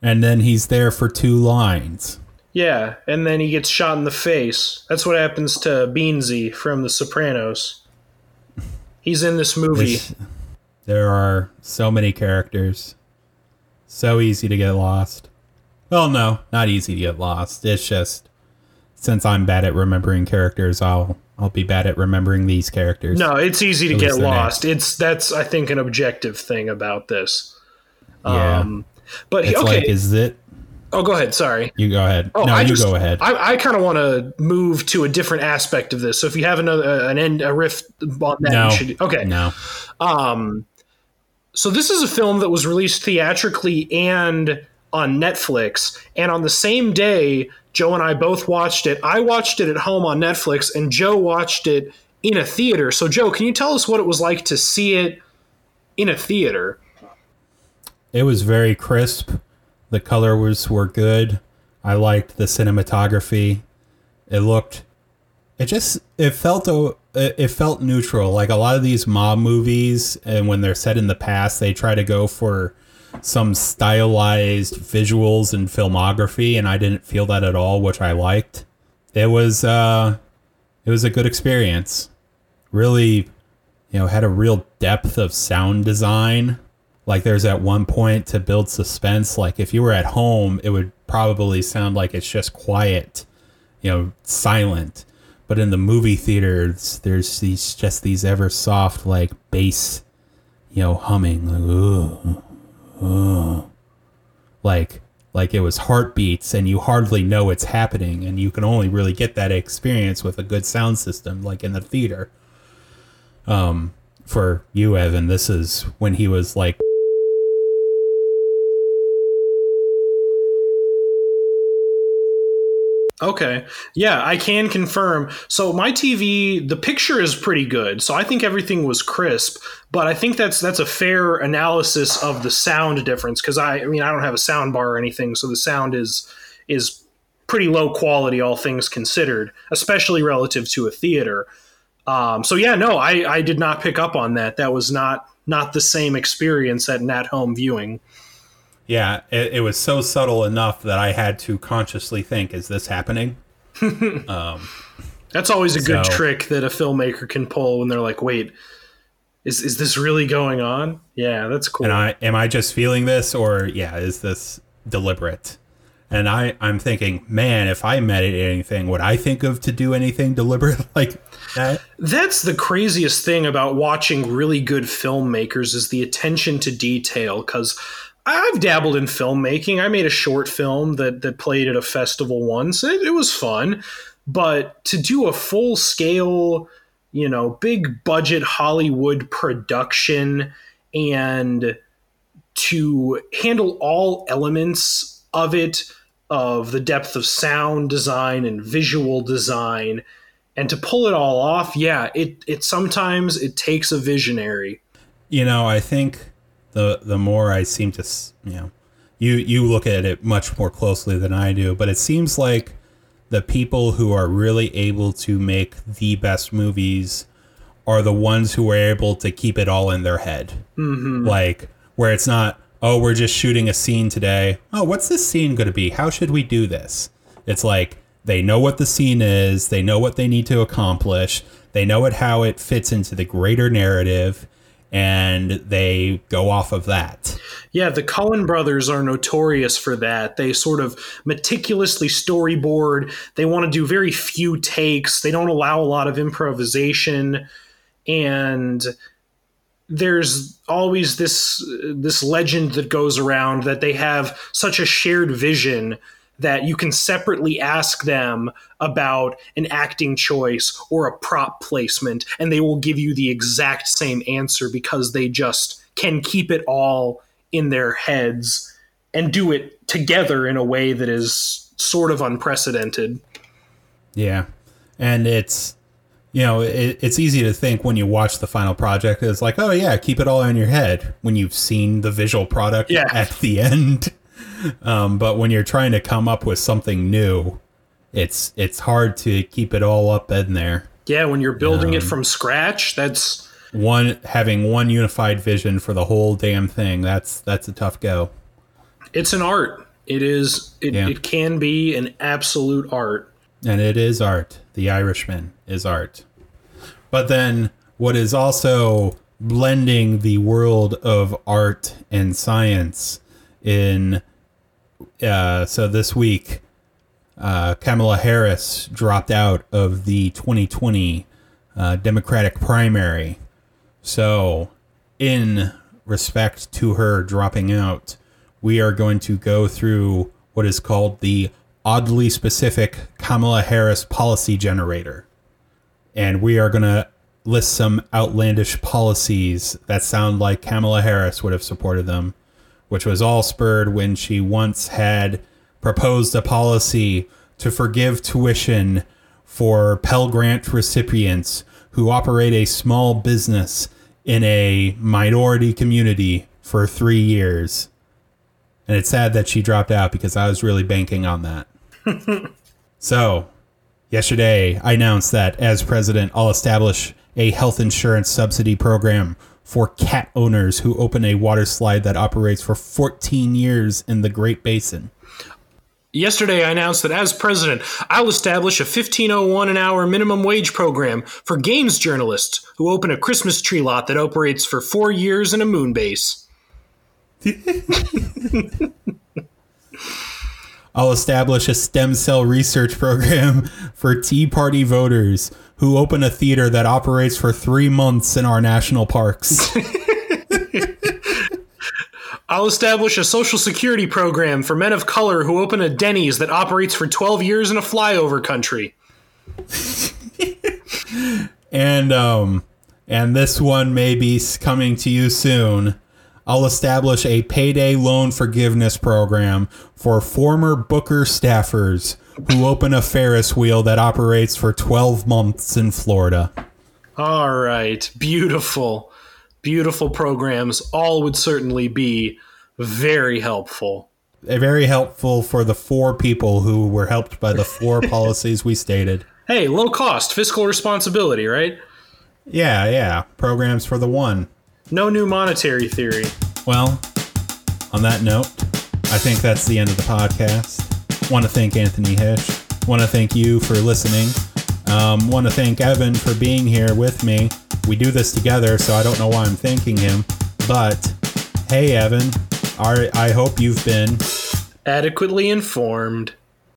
and then he's there for two lines Yeah, and then he gets shot in the face. That's what happens to Beansy from The Sopranos. He's in this movie. There are so many characters. So easy to get lost. Well, no, not easy to get lost. It's just since I'm bad at remembering characters, I'll I'll be bad at remembering these characters. No, it's easy to get lost. It's that's I think an objective thing about this. Yeah. Um, but it's okay. like is it? oh, go ahead. Sorry. You go ahead. Oh, no, I you just, go ahead. I, I kind of want to move to a different aspect of this. So if you have another uh, an end a riff on that, no, you should. Okay. no. Um, so this is a film that was released theatrically and on Netflix, and on the same day, Joe and I both watched it. I watched it at home on Netflix, and Joe watched it in a theater. So, Joe, can you tell us what it was like to see it in a theater? It was very crisp. The colors were good. I liked the cinematography. It looked it just it felt it felt neutral. Like a lot of these mob movies, and when they're set in the past, they try to go for some stylized visuals and filmography, and I didn't feel that at all, which I liked. It was uh, it was a good experience. Really, you know, had a real depth of sound design. Like there's at one point to build suspense. Like if you were at home, it would probably sound like it's just quiet, you know, silent but in the movie theaters, there's these just these ever soft like bass, you know, humming like, ooh, like like it was heartbeats, and you hardly know it's happening, and you can only really get that experience with a good sound system, like in the theater. Um, for you, Evan, this is when he was like Okay. Yeah, I can confirm. So my TV, the picture is pretty good. So I think everything was crisp, but I think that's that's a fair analysis of the sound difference because I, I mean I don't have a sound bar or anything, so the sound is is pretty low quality all things considered, especially relative to a theater. Um, so yeah, no, I, I did not pick up on that. That was not not the same experience at an at home viewing. Yeah, it, it, was so subtle enough that I had to consciously think, "Is this happening?" <laughs> um, That's always a good so, trick that a filmmaker can pull when they're like, "Wait, is is this really going on?" Yeah, that's cool. And I am I just feeling this, or yeah, is this deliberate? And I I'm thinking, man, if I meditate anything, would I think of to do anything deliberate <laughs> like that? That's the craziest thing about watching really good filmmakers is the attention to detail because I've dabbled in filmmaking. I made a short film that that played at a festival once. It, it was fun, but to do a full scale, you know, big budget Hollywood production and to handle all elements of it of the depth of sound design and visual design and to pull it all off yeah it it sometimes it takes a visionary you know i think the the more I seem to you know you you look at it much more closely than I do, but it seems like the people who are really able to make the best movies are the ones who are able to keep it all in their head. Mm-hmm. Like where it's not, oh, we're just shooting a scene today. Oh, what's this scene going to be? How should we do this? It's like they know what the scene is, they know what they need to accomplish, they know it how it fits into the greater narrative, and they go off of that. Yeah, the Coen brothers are notorious for that. They sort of meticulously storyboard. They want to do very few takes. They don't allow a lot of improvisation and there's always this this legend that goes around that they have such a shared vision that you can separately ask them about an acting choice or a prop placement, and they will give you the exact same answer because they just can keep it all in their heads and do it together in a way that is sort of unprecedented. Yeah. And it's you know, it, it's easy to think when you watch the final project, it's like, oh yeah, keep it all in your head when you've seen the visual product yeah. at the end. Um, but when you're trying to come up with something new, it's it's hard to keep it all up in there. Yeah, when you're building um, it from scratch, that's one having one unified vision for the whole damn thing. That's that's a tough go. It's an art. It is. It, yeah. it can be an absolute art. And it is art. The Irishman is art. But then, what is also blending the world of art and science in uh, so this week, uh, Kamala Harris dropped out of the 2020 uh, Democratic primary. So, in respect to her dropping out, we are going to go through what is called the oddly specific Kamala Harris policy generator. And we are going to list some outlandish policies that sound like Kamala Harris would have supported them which was all spurred when she once had proposed a policy to forgive tuition for Pell Grant recipients who operate a small business in a minority community for three years. And it's sad that she dropped out because I was really banking on that. <laughs> so, Yesterday, I announced that as president, I'll establish a health insurance subsidy program for cat owners who open a water slide that operates for 14 years in the Great Basin. Yesterday, I announced that as president, I'll establish a 1501 an hour minimum wage program for games journalists who open a Christmas tree lot that operates for four years in a moon base. <laughs> I'll establish a stem cell research program <laughs> for Tea Party voters who open a theater that operates for three months in our national parks. <laughs> I'll establish a social security program for men of color who open a Denny's that operates for 12 years in a flyover country. and um and this one may be coming to you soon. I'll establish a payday loan forgiveness program for former Booker staffers who open a Ferris wheel that operates for 12 months in Florida. All right. Beautiful. Beautiful programs. All would certainly be very helpful. Very helpful for the four people who were helped by the four <laughs> policies we stated. Hey, low cost, fiscal responsibility, right? Yeah, yeah. Programs for the one. No new monetary theory. Well, on that note, I think that's the end of the podcast. Want to thank Anthony Hish. Want to thank you for listening. Um, Want to thank Evan for being here with me. We do this together, so I don't know why I'm thanking him. But hey, Evan, I hope you've been adequately informed.